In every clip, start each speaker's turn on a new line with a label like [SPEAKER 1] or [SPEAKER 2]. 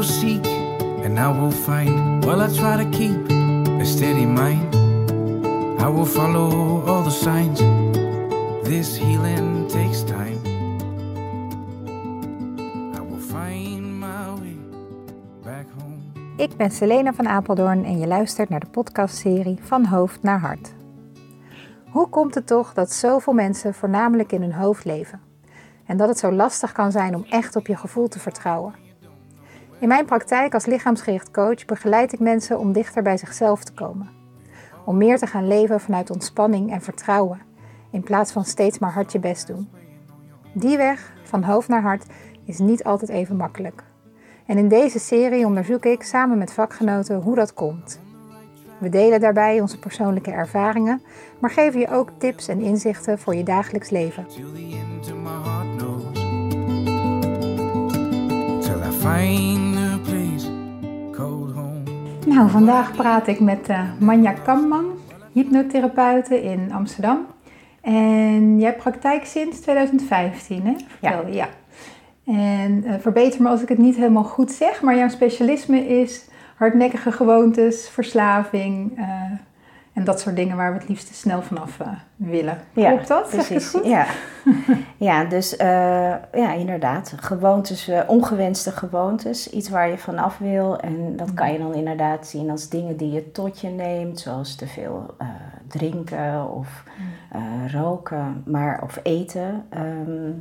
[SPEAKER 1] will and I will find. While I try to keep a steady mind, I will follow all the signs. This healing takes time. I will find my way back home.
[SPEAKER 2] Ik ben Selena van Apeldoorn en je luistert naar de podcastserie Van Hoofd naar Hart. Hoe komt het toch dat zoveel mensen voornamelijk in hun hoofd leven? En dat het zo lastig kan zijn om echt op je gevoel te vertrouwen? In mijn praktijk als lichaamsgericht coach begeleid ik mensen om dichter bij zichzelf te komen. Om meer te gaan leven vanuit ontspanning en vertrouwen, in plaats van steeds maar hard je best doen. Die weg, van hoofd naar hart, is niet altijd even makkelijk. En in deze serie onderzoek ik samen met vakgenoten hoe dat komt. We delen daarbij onze persoonlijke ervaringen, maar geven je ook tips en inzichten voor je dagelijks leven.
[SPEAKER 1] Find a place called home.
[SPEAKER 2] Nou, vandaag praat ik met eh, Manja Kamman, hypnotherapeute in Amsterdam. En jij hebt praktijk sinds 2015, hè? Vertel je, ja. En eh, verbeter me als ik het niet helemaal goed zeg, maar jouw specialisme is hardnekkige gewoontes, verslaving eh, en dat soort dingen waar we het liefst te snel vanaf eh, willen. Klopt dat? Zeg ik het goed?
[SPEAKER 3] Ja, ja dus eh, ja, inderdaad. Gewoontes, eh, ongewenste gewoontes. Iets waar je vanaf wil. En dat kan je dan inderdaad zien als dingen die je tot je neemt. Zoals te veel drinken of eh, roken maar, of eten. Ehm,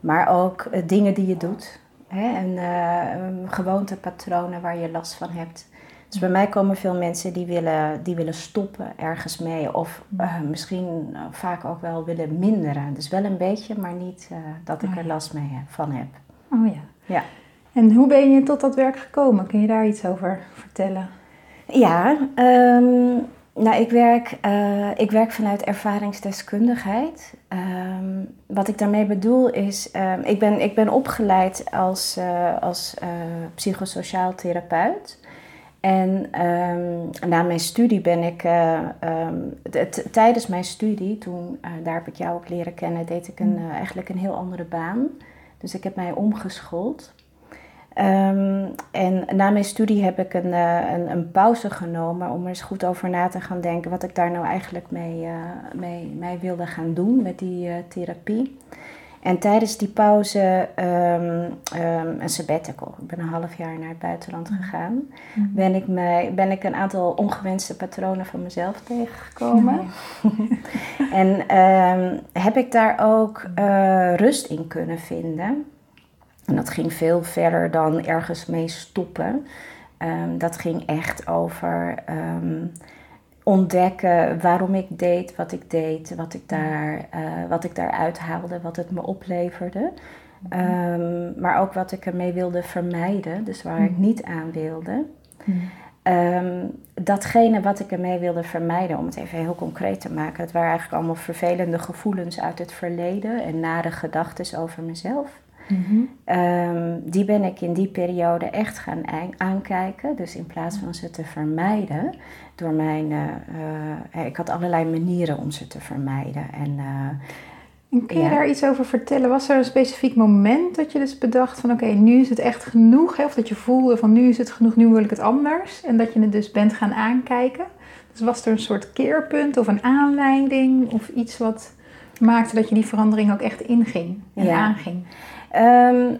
[SPEAKER 3] maar ook dingen die je doet. Hè? En eh, um, gewoontepatronen waar je last van hebt. Dus bij mij komen veel mensen die willen, die willen stoppen ergens mee. Of eh, misschien eh, vaak ook wel willen minderen. Dus wel een beetje, maar niet eh, dat ik
[SPEAKER 2] Oh
[SPEAKER 3] er last mee heb, van heb.
[SPEAKER 2] Oh ja.
[SPEAKER 3] Ja.
[SPEAKER 2] En hoe ben je tot dat werk gekomen? Kun je daar iets over vertellen?
[SPEAKER 3] Ja, ehm, nou, ik werk, ik werk vanuit ervaringsdeskundigheid. Ehm, wat ik daarmee bedoel is, ehm, ik, ben, ik ben opgeleid als, als psychosociaal therapeut. En ehm, na mijn studie ben ik, eh, ehm, tijdens mijn studie, toen, eh, daar heb ik jou ook leren kennen, deed ik een, eh, eigenlijk een heel andere baan. Dus ik heb mij omgeschoold. Ehm, en na mijn studie heb ik een, een, een pauze genomen om er eens goed over na te gaan denken wat ik daar nou eigenlijk mee, mee, mee wilde gaan doen met die therapie. En tijdens die pauze, ehm, ehm, een sabbatical, ik ben een half jaar naar het buitenland gegaan, ben, ik mij, ben ik een aantal ongewenste patronen van mezelf tegengekomen. en ehm, heb ik daar ook eh, rust in kunnen vinden. En dat ging veel verder dan ergens mee stoppen. Dat ging echt over ontdekken waarom ik deed wat ik deed, wat ik, daar, eh, wat ik daaruit haalde, wat het me opleverde. Ehm, maar ook wat ik ermee wilde vermijden, dus waar ik niet aan wilde. Ehm, datgene wat ik ermee wilde vermijden, om het even heel concreet te maken, het waren eigenlijk allemaal vervelende gevoelens uit het verleden en nare gedachten over mezelf. Ehm, die ben ik in die periode echt gaan aankijken. Dus in plaats van ze te vermijden, door mijn. eh, eh, ik had allerlei manieren om ze te vermijden. En eh,
[SPEAKER 2] En kun je
[SPEAKER 3] Ja.
[SPEAKER 2] daar iets over vertellen? Was er een specifiek moment dat je dus bedacht van oké, nu is het echt genoeg? Hè? Of dat je voelde van nu is het genoeg, nu wil ik het anders. En dat je het dus bent gaan aankijken. Dus was er een soort keerpunt of een aanleiding of iets wat maakte dat je die verandering ook echt inging en
[SPEAKER 3] Ja.
[SPEAKER 2] aanging?
[SPEAKER 3] Ehm,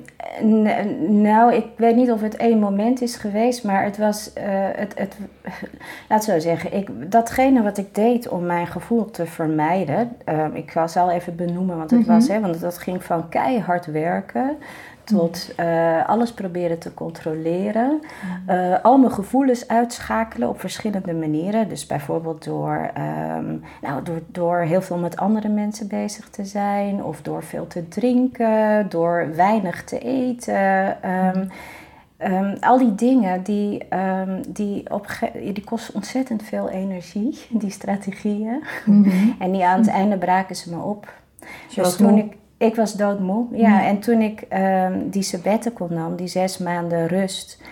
[SPEAKER 3] nou, ik weet niet of het één moment is geweest, maar het was, eh, het, het, laat zo zeggen, ik, datgene wat ik deed om mijn gevoel te vermijden, ehm, ik zal even benoemen wat het
[SPEAKER 2] Mhm.
[SPEAKER 3] was, hè, want dat ging van keihard werken tot eh, alles proberen te controleren, Eh, al mijn gevoelens uitschakelen op verschillende manieren. Dus bijvoorbeeld door, ehm, nou, door, door heel veel met andere mensen bezig te zijn, of door veel te drinken, door weinig te eten. Ehm, ehm, al die dingen die, die, op, die kosten ontzettend veel energie, die strategieën. En die aan het einde braken ze me op. Dus
[SPEAKER 2] was
[SPEAKER 3] toen ik, ik was doodmoe. Ja, en toen ik ehm, die sabbatical nam, die zes maanden rust,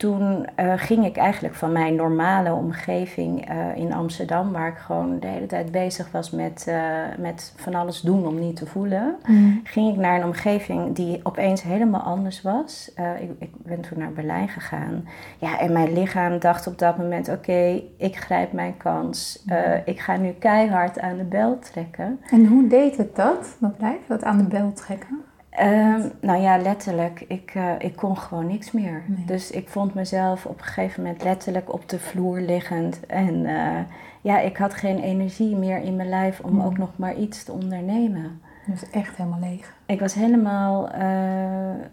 [SPEAKER 3] toen eh, ging ik eigenlijk van mijn normale omgeving eh, in Amsterdam, waar ik gewoon de hele tijd bezig was met, uh, met van alles doen om niet te voelen,
[SPEAKER 2] Mm.
[SPEAKER 3] ging ik naar een omgeving die opeens helemaal anders was. Ik, ik, ben toen naar Berlijn gegaan. Ja, en mijn lichaam dacht op dat moment: oké, ik grijp mijn kans. ik ga nu keihard aan de bel trekken.
[SPEAKER 2] En hoe deed het dat, dat lijf, dat aan de bel trekken?
[SPEAKER 3] Um, nou ja, letterlijk. Ik, uh, ik kon gewoon niks meer. Nee. Dus ik vond mezelf op een gegeven moment letterlijk op de vloer liggend. En uh, ja, ik had geen energie meer in mijn lijf om mm. ook nog maar iets te ondernemen.
[SPEAKER 2] Je was echt helemaal leeg.
[SPEAKER 3] Ik was helemaal uh,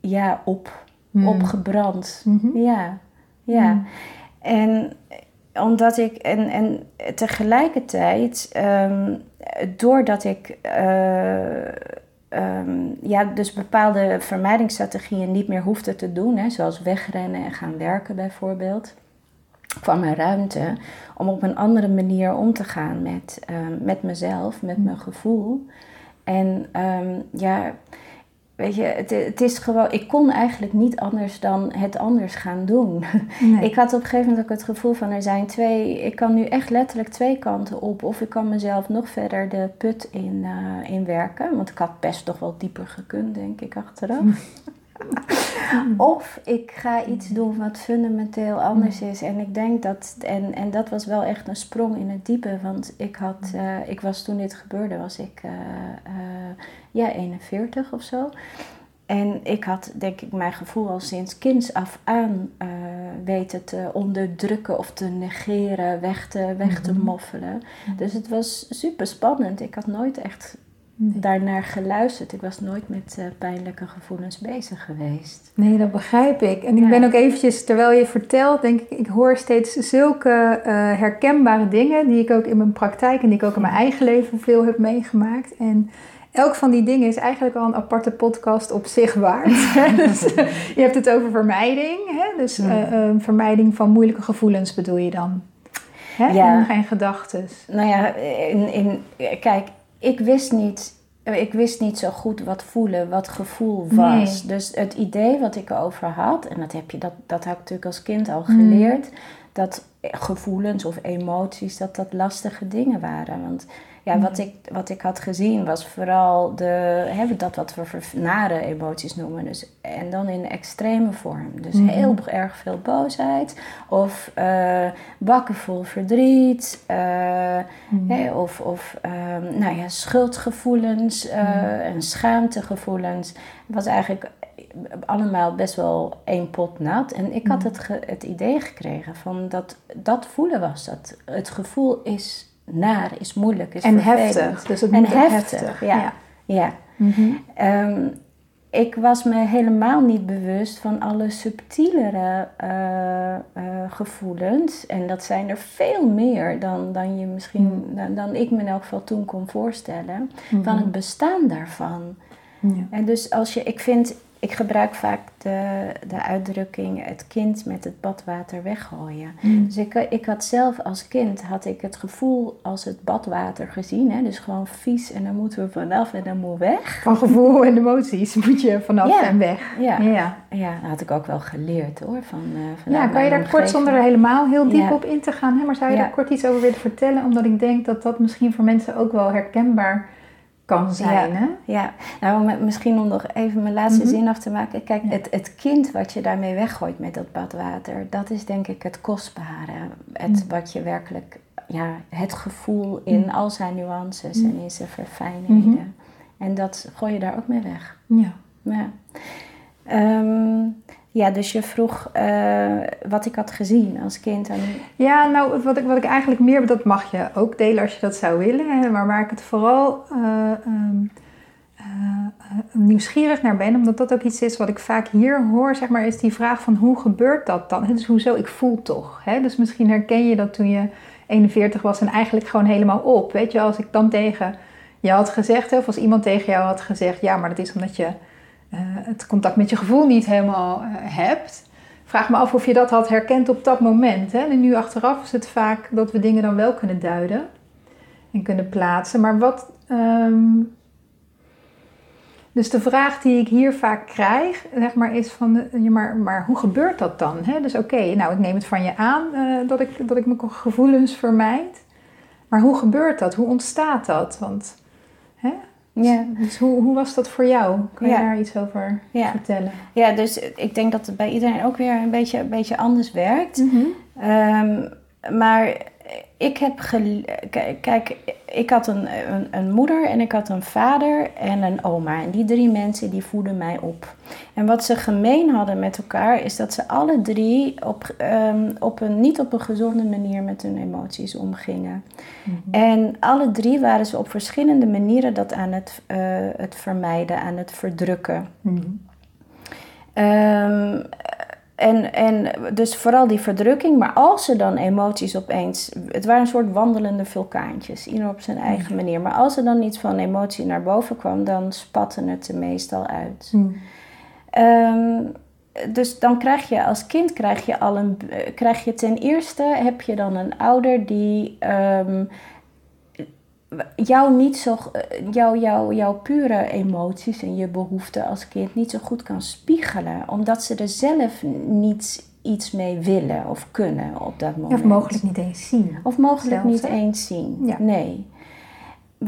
[SPEAKER 3] ja, op, mm. opgebrand.
[SPEAKER 2] Mm -hmm.
[SPEAKER 3] Ja, ja.
[SPEAKER 2] Mm.
[SPEAKER 3] En omdat ik, en, en tegelijkertijd, um, doordat ik um, ja, dus bepaalde vermijdingsstrategieën niet meer hoefde te doen, hè, zoals wegrennen en gaan werken bijvoorbeeld, kwam er ruimte om op een andere manier om te gaan met, um, met mezelf, met mijn gevoel. En um, ja, weet je, het, het, is gewoon, ik kon eigenlijk niet anders dan het anders gaan doen.
[SPEAKER 2] Nee.
[SPEAKER 3] Ik had op een gegeven moment ook het gevoel van er zijn twee, ik kan nu echt letterlijk twee kanten op. Of ik kan mezelf nog verder de put in, uh, in werken, want ik had best toch wel dieper gekund, denk ik, achteraf. of ik ga iets doen wat fundamenteel anders is. En ik denk dat, en, en dat was wel echt een sprong in het diepe. Want ik had, uh, ik was toen dit gebeurde, was ik uh, uh, ja, 41 of zo. En ik had, denk ik, mijn gevoel al sinds kinds af aan weten te onderdrukken of te negeren, weg te, weg te moffelen. Dus het was super spannend. Ik had nooit echt
[SPEAKER 2] Nee.
[SPEAKER 3] daarnaar geluisterd. Ik was nooit met uh, pijnlijke gevoelens bezig geweest.
[SPEAKER 2] Nee, dat begrijp ik. En ik ben ook eventjes, terwijl je vertelt, denk ik, ik hoor steeds zulke eh, herkenbare dingen die ik ook in mijn praktijk en die ik ook in mijn eigen leven veel heb meegemaakt. En elk van die dingen is eigenlijk al een aparte podcast op zich waard. dus, eh, je hebt het over vermijding, hè? dus eh, eh, vermijding van moeilijke gevoelens bedoel je dan? Hè?
[SPEAKER 3] Ja.
[SPEAKER 2] En geen gedachten.
[SPEAKER 3] Nou ja, in, in, kijk, ik wist niet. Ik wist niet zo goed wat voelen, wat gevoel was. Dus het idee wat ik erover had, en dat heb je, dat, dat heb ik natuurlijk als kind al geleerd, dat gevoelens of emoties, dat dat lastige dingen waren. Want ja, wat, ik, wat ik had gezien was vooral de, hè, dat wat we nare emoties noemen. Dus, en dan in extreme vorm. Dus
[SPEAKER 2] Mhm.
[SPEAKER 3] heel erg veel boosheid. Of eh, bakken vol verdriet. eh, hè, of of ehm, nou ja, schuldgevoelens eh, en schaamtegevoelens. Het was eigenlijk allemaal best wel één pot nat. En ik had het, het idee gekregen van dat dat voelen was. Dat het gevoel is naar, is moeilijk, is
[SPEAKER 2] En
[SPEAKER 3] vervelend.
[SPEAKER 2] heftig. Dus het
[SPEAKER 3] En heftig, ja. Ja.
[SPEAKER 2] Mhm.
[SPEAKER 3] Ehm, ik was me helemaal niet bewust van alle subtielere eh, eh, gevoelens. En dat zijn er veel meer dan, dan je misschien, dan, dan ik me in elk geval toen kon voorstellen. Van het bestaan daarvan.
[SPEAKER 2] Ja.
[SPEAKER 3] En dus als je, ik vind, ik gebruik vaak de, de uitdrukking het kind met het badwater weggooien.
[SPEAKER 2] Mm.
[SPEAKER 3] Dus ik, ik had zelf als kind, had ik het gevoel als het badwater gezien. Hè? Dus gewoon vies en dan moeten we vanaf en dan moet weg.
[SPEAKER 2] Van gevoel en emoties moet je vanaf
[SPEAKER 3] Ja.
[SPEAKER 2] en weg.
[SPEAKER 3] Ja,
[SPEAKER 2] Ja.
[SPEAKER 3] ja dat had ik ook wel geleerd hoor. Van, eh
[SPEAKER 2] Ja,
[SPEAKER 3] vanuit
[SPEAKER 2] kan je daar kort zonder er helemaal heel diep
[SPEAKER 3] Ja.
[SPEAKER 2] op in te gaan? Hè? Maar zou je
[SPEAKER 3] Ja.
[SPEAKER 2] daar kort iets over willen vertellen? Omdat ik denk dat dat misschien voor mensen ook wel herkenbaar kan zijn. Hè?
[SPEAKER 3] Ja, nou misschien om nog even mijn laatste
[SPEAKER 2] Mhm.
[SPEAKER 3] zin af te maken. Kijk,
[SPEAKER 2] Ja.
[SPEAKER 3] het, het kind wat je daarmee weggooit met dat badwater, dat is denk ik het kostbare. Het
[SPEAKER 2] Mhm.
[SPEAKER 3] wat je werkelijk, ja, het gevoel in
[SPEAKER 2] Mhm.
[SPEAKER 3] al zijn nuances en in zijn verfijnheden.
[SPEAKER 2] Mhm.
[SPEAKER 3] En dat gooi je daar ook mee weg.
[SPEAKER 2] Ja.
[SPEAKER 3] Ja. Ehm, ja, dus je vroeg eh, wat ik had gezien als kind. En,
[SPEAKER 2] Ja, nou, wat ik, wat ik eigenlijk meer, dat mag je ook delen als je dat zou willen. Maar waar ik het vooral eh, ehm, eh, nieuwsgierig naar ben, omdat dat ook iets is wat ik vaak hier hoor, zeg maar, is die vraag van hoe gebeurt dat dan? Dus hoezo, ik voel toch. Hè? Dus misschien herken je dat toen je 41 was en eigenlijk gewoon helemaal op. Weet je, als ik dan tegen je had gezegd, of als iemand tegen jou had gezegd, ja, maar dat is omdat je het contact met je gevoel niet helemaal eh, hebt. Vraag me af of je dat had herkend op dat moment. Hè? En nu achteraf is het vaak dat we dingen dan wel kunnen duiden en kunnen plaatsen. Maar wat, ehm, Dus de vraag die ik hier vaak krijg, zeg maar, is van, ja, maar, maar hoe gebeurt dat dan? Dus oké, nou ik neem het van je aan dat, ik, dat ik mijn gevoelens vermijd. Maar hoe gebeurt dat? Hoe ontstaat dat? Want? Ja. Dus hoe, hoe was dat voor jou? Kun je daar iets over vertellen?
[SPEAKER 3] Ja, dus ik denk dat het bij iedereen ook weer een beetje, een beetje anders werkt. Mm maar ik heb kijk, ik had een, een, een, moeder en ik had een vader en een oma. En die drie mensen die voeden mij op. En wat ze gemeen hadden met elkaar is dat ze alle drie op, um, op een, niet op een gezonde manier met hun emoties omgingen. Mhm. En alle drie waren ze op verschillende manieren dat aan het, uh, het vermijden, aan het verdrukken. Mm en, en dus vooral die verdrukking, maar als ze dan emoties opeens. Het waren een soort wandelende vulkaantjes, ieder op zijn eigen manier. Maar als er dan iets van emotie naar boven kwam, dan spatte het er meestal uit. Hmm. Ehm, dus dan krijg je als kind krijg je al een. Krijg je ten eerste heb je dan een ouder die. Ehm, jou niet zo, jou, jou, jouw pure emoties en je behoeften als kind niet zo goed kan spiegelen, omdat ze er zelf niet iets mee willen of kunnen op dat moment.
[SPEAKER 2] Of mogelijk niet eens zien.
[SPEAKER 3] Of mogelijk niet eens zien. Nee.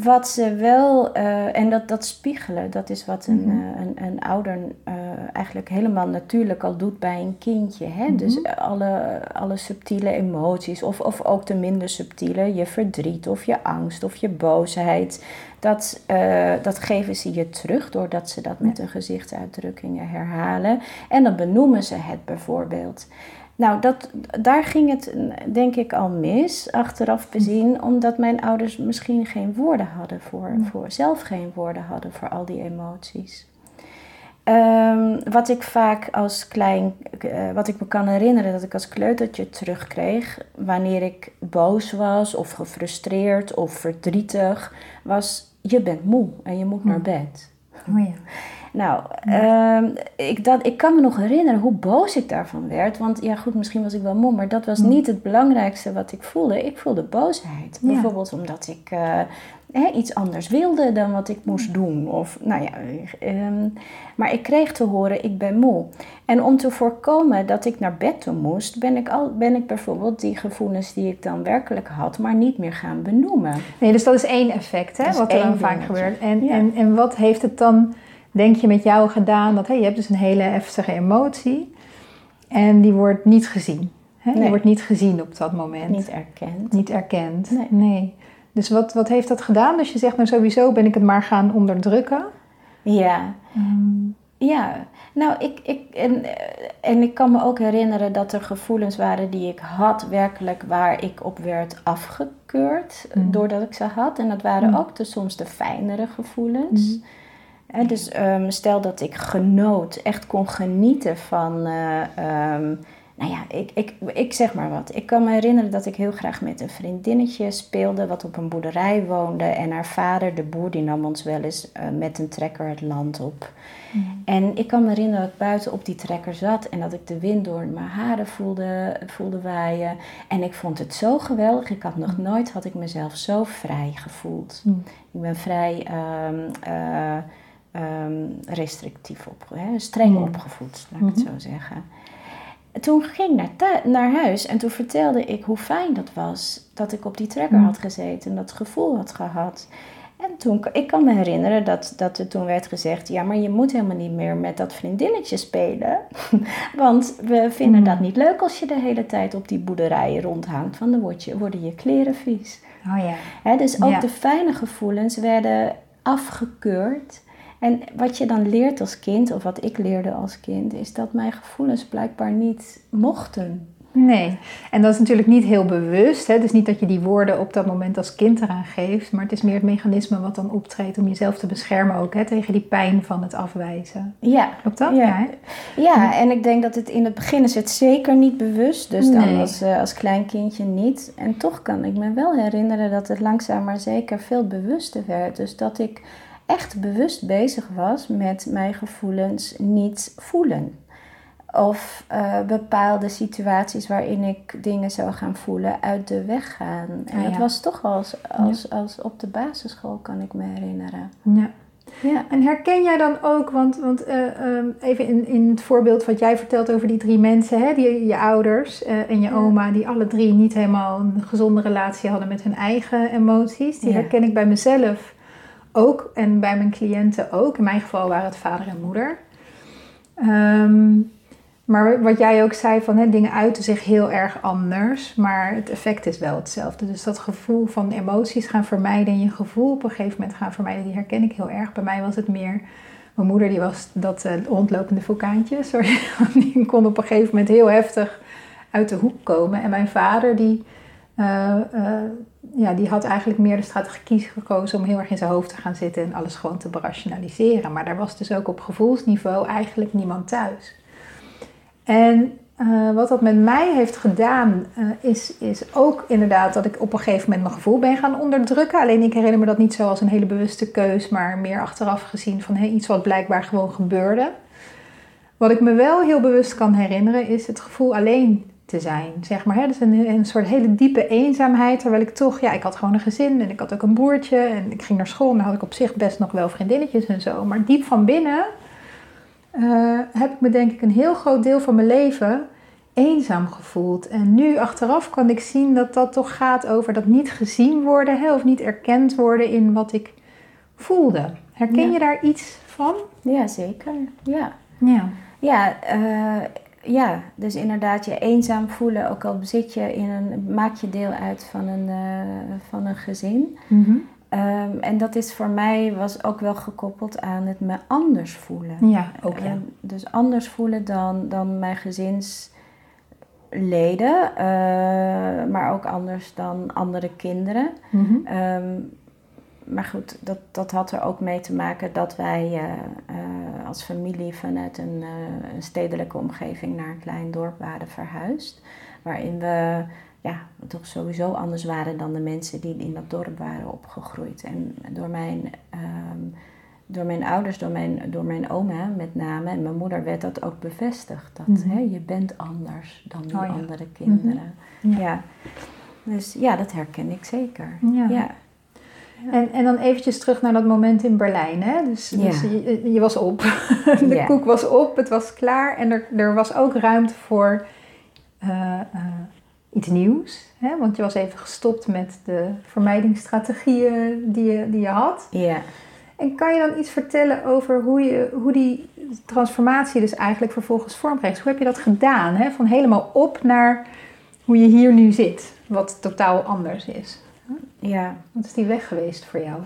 [SPEAKER 3] Wat ze wel, uh, en dat, dat spiegelen, dat is wat een, mm een, een ouder uh, eigenlijk helemaal natuurlijk al doet bij een kindje. Hè? Mhm. Dus alle, alle subtiele emoties, of, of ook de minder subtiele, je verdriet of je angst of je boosheid, dat, uh, dat geven ze je terug doordat ze dat met hun gezichtsuitdrukkingen herhalen. En dan benoemen ze het bijvoorbeeld. Nou, dat, daar ging het denk ik al mis, achteraf bezien, omdat mijn ouders misschien geen woorden hadden voor, voor zelf geen woorden hadden voor al die emoties. Um, wat ik vaak als klein, uh, wat ik me kan herinneren dat ik als kleutertje terugkreeg, wanneer ik boos was of gefrustreerd of verdrietig, was je bent moe en je moet naar bed. Oh ja. Nou, ehm, ik, dat, ik kan me nog herinneren hoe boos ik daarvan werd. Want ja, goed, misschien was ik wel moe, maar dat was niet het belangrijkste wat ik voelde. Ik voelde boosheid. Bijvoorbeeld omdat ik uh, iets anders wilde dan wat ik moest doen. Of, nou ja, um, maar ik kreeg te horen, ik ben moe. En om te voorkomen dat ik naar bed toe moest, ben ik, al, ben ik bijvoorbeeld die gevoelens die ik dan werkelijk had, maar niet meer gaan benoemen.
[SPEAKER 2] Nee, dus dat is één effect, hè, wat er dan vaak gebeurt. En, en, en wat heeft het dan denk je met jou gedaan dat hey, je hebt dus een hele heftige emotie en die wordt niet gezien. Hè? Die wordt niet gezien op dat moment.
[SPEAKER 3] Niet erkend.
[SPEAKER 2] Niet erkend. Nee. nee. Dus wat, wat heeft dat gedaan? Dus je zegt nou sowieso ben ik het maar gaan onderdrukken.
[SPEAKER 3] Ja. Um. Ja, nou ik, ik en, en ik kan me ook herinneren dat er gevoelens waren die ik had werkelijk waar ik op werd afgekeurd mm. doordat ik ze had. En dat waren mm. ook de, soms de fijnere gevoelens. Mm dus ehm, stel dat ik genoot, echt kon genieten van, uh, um, nou ja, ik, ik, ik zeg maar wat. Ik kan me herinneren dat ik heel graag met een vriendinnetje speelde, wat op een boerderij woonde. En haar vader, de boer, die nam ons wel eens uh, met een trekker het land op. Mm. En ik kan me herinneren dat ik buiten op die trekker zat en dat ik de wind door mijn haren voelde, voelde waaien. En ik vond het zo geweldig. Ik had nog nooit, had ik mezelf zo vrij gevoeld. Mm. Ik ben vrij... Um, uh, um, restrictief op, hè, streng opgevoed, laat ik het mhm. zo zeggen. Toen ging ik naar, naar huis en toen vertelde ik hoe fijn dat was dat ik op die trekker had gezeten en dat gevoel had gehad. En toen, ik kan me herinneren dat, dat er toen werd gezegd: ja, maar je moet helemaal niet meer met dat vriendinnetje spelen. Want we vinden dat niet leuk als je de hele tijd op die boerderijen rondhangt, want dan word je, worden je kleren vies. Oh ja. dus ook de fijne gevoelens werden afgekeurd en wat je dan leert als kind, of wat ik leerde als kind, is dat mijn gevoelens blijkbaar niet mochten.
[SPEAKER 2] Nee, en dat is natuurlijk niet heel bewust. Hè? Dus niet dat je die woorden op dat moment als kind eraan geeft, maar het is meer het mechanisme wat dan optreedt om jezelf te beschermen ook hè? tegen die pijn van het afwijzen.
[SPEAKER 3] Ja.
[SPEAKER 2] Klopt dat?
[SPEAKER 3] Ja. Ja, ja, en ik denk dat het in het begin is het zeker niet bewust, dus dan als, uh, als klein kindje niet. En toch kan ik me wel herinneren dat het langzaam maar zeker veel bewuster werd. Dus dat ik echt bewust bezig was met mijn gevoelens niet voelen. Of uh, bepaalde situaties waarin ik dingen zou gaan voelen uit de weg gaan. En dat was toch als, als, als op de basisschool, kan ik me herinneren.
[SPEAKER 2] Ja.
[SPEAKER 3] Ja.
[SPEAKER 2] En herken jij dan ook, want, want eh, ehm, even in, in het voorbeeld wat jij vertelt over die drie mensen, hè, die, je ouders eh, en je
[SPEAKER 3] Ja.
[SPEAKER 2] oma, die alle drie niet helemaal een gezonde relatie hadden met hun eigen emoties, die
[SPEAKER 3] Ja.
[SPEAKER 2] herken ik bij mezelf ook en bij mijn cliënten ook. In mijn geval waren het vader en moeder. Ehm, maar wat jij ook zei, van hè, dingen uiten zich heel erg anders, maar het effect is wel hetzelfde. Dus dat gevoel van emoties gaan vermijden en je gevoel op een gegeven moment gaan vermijden, die herken ik heel erg. Bij mij was het meer, mijn moeder die was dat eh, rondlopende vulkaantje, sorry, die kon op een gegeven moment heel heftig uit de hoek komen. En mijn vader die, eh, eh, ja, die had eigenlijk meer de strategie gekozen om heel erg in zijn hoofd te gaan zitten en alles gewoon te berationaliseren. Maar daar was dus ook op gevoelsniveau eigenlijk niemand thuis. En eh, wat dat met mij heeft gedaan, is, is ook inderdaad dat ik op een gegeven moment mijn gevoel ben gaan onderdrukken. Alleen ik herinner me dat niet zo als een hele bewuste keus, maar meer achteraf gezien van iets wat blijkbaar gewoon gebeurde. Wat ik me wel heel bewust kan herinneren, is het gevoel alleen te zijn. Zeg maar, hè? Dus een, een soort hele diepe eenzaamheid. Terwijl ik toch, ja, ik had gewoon een gezin en ik had ook een broertje en ik ging naar school. En dan had ik op zich best nog wel vriendinnetjes en zo. Maar diep van binnen eh, heb ik me denk ik een heel groot deel van mijn leven eenzaam gevoeld. En nu achteraf kan ik zien dat dat toch gaat over dat niet gezien worden hè, of niet erkend worden in wat ik voelde. Herken
[SPEAKER 3] Ja.
[SPEAKER 2] je daar iets van?
[SPEAKER 3] ja, zeker. Ja.
[SPEAKER 2] Ja.
[SPEAKER 3] Ja, eh, ja, dus inderdaad je eenzaam voelen, ook al zit je in een, maak je deel uit van een, eh, van een gezin.
[SPEAKER 2] Mhm.
[SPEAKER 3] Ehm, en dat is voor mij was ook wel gekoppeld aan het me anders voelen.
[SPEAKER 2] Ja, ook ja.
[SPEAKER 3] Eh, dus anders voelen dan, dan mijn gezinsleden, eh, maar ook anders dan andere kinderen.
[SPEAKER 2] Mhm.
[SPEAKER 3] Ehm, maar goed, dat, dat had er ook mee te maken dat wij eh, eh, als familie vanuit een, eh, een stedelijke omgeving naar een klein dorp waren verhuisd. Waarin we ja, toch sowieso anders waren dan de mensen die in dat dorp waren opgegroeid. En door mijn, ehm, door mijn ouders, door mijn, door mijn oma met name en mijn moeder werd dat ook bevestigd. Dat
[SPEAKER 2] Mhm.
[SPEAKER 3] hè, je bent anders dan die
[SPEAKER 2] Oh ja.
[SPEAKER 3] andere kinderen.
[SPEAKER 2] Ja.
[SPEAKER 3] ja. Dus ja, dat herken ik zeker.
[SPEAKER 2] Ja.
[SPEAKER 3] ja.
[SPEAKER 2] En, en dan eventjes terug naar dat moment in Berlijn. Hè? Dus,
[SPEAKER 3] Ja.
[SPEAKER 2] dus je, je was op. De
[SPEAKER 3] Ja.
[SPEAKER 2] koek was op, het was klaar. En er, er was ook ruimte voor eh, eh, iets nieuws. Hè? Want je was even gestopt met de vermijdingsstrategieën die je, die je had.
[SPEAKER 3] Ja.
[SPEAKER 2] En kan je dan iets vertellen over hoe, je, hoe die transformatie dus eigenlijk vervolgens vorm kreeg? Hoe heb je dat gedaan? Hè? Van helemaal op naar hoe je hier nu zit. Wat totaal anders is.
[SPEAKER 3] Ja.
[SPEAKER 2] Wat is die weg geweest voor jou?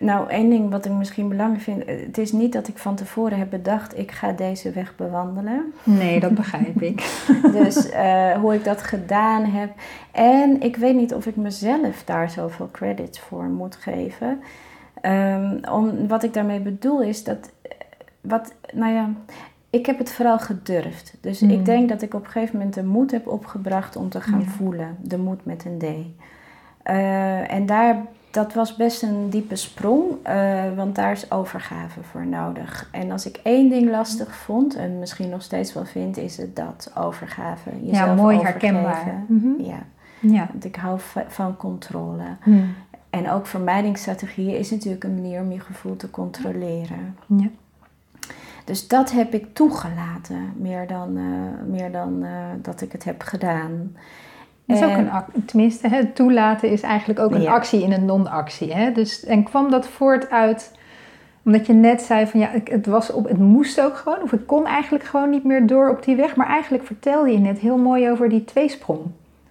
[SPEAKER 3] Nou, één ding wat ik misschien belangrijk vind. Het is niet dat ik van tevoren heb bedacht, ik ga deze weg bewandelen.
[SPEAKER 2] Nee, dat begrijp ik.
[SPEAKER 3] Dus eh, hoe ik dat gedaan heb. En ik weet niet of ik mezelf daar zoveel credits voor moet geven. Ehm, om, wat ik daarmee bedoel is dat, wat, nou ja, ik heb het vooral gedurfd. Dus
[SPEAKER 2] Mm.
[SPEAKER 3] ik denk dat ik op een gegeven moment de moed heb opgebracht om te gaan
[SPEAKER 2] Ja.
[SPEAKER 3] voelen. De moed met een D. Eh, en daar, dat was best een diepe sprong, eh, want daar is overgave voor nodig. En als ik één ding lastig vond, en misschien nog steeds wel vind, is het dat, overgave.
[SPEAKER 2] Ja,
[SPEAKER 3] Jezelf
[SPEAKER 2] mooi
[SPEAKER 3] overgeven.
[SPEAKER 2] herkenbaar. Mhm.
[SPEAKER 3] Ja,
[SPEAKER 2] Ja.
[SPEAKER 3] want ik hou va- van controle.
[SPEAKER 2] Hm.
[SPEAKER 3] En ook vermijdingsstrategieën is natuurlijk een manier om je gevoel te controleren.
[SPEAKER 2] ja.
[SPEAKER 3] Dus dat heb ik toegelaten, meer dan, eh, meer dan dat ik het heb gedaan.
[SPEAKER 2] Dat is ook
[SPEAKER 3] En-
[SPEAKER 2] een tenminste, het toelaten is eigenlijk ook een
[SPEAKER 3] Ja.
[SPEAKER 2] actie in een non-actie. Hè? Dus, en kwam dat voort uit, omdat je net zei van ja, het, was op, het moest ook gewoon, of ik kon eigenlijk gewoon niet meer door op die weg. Maar eigenlijk vertelde je net heel mooi over die tweesprong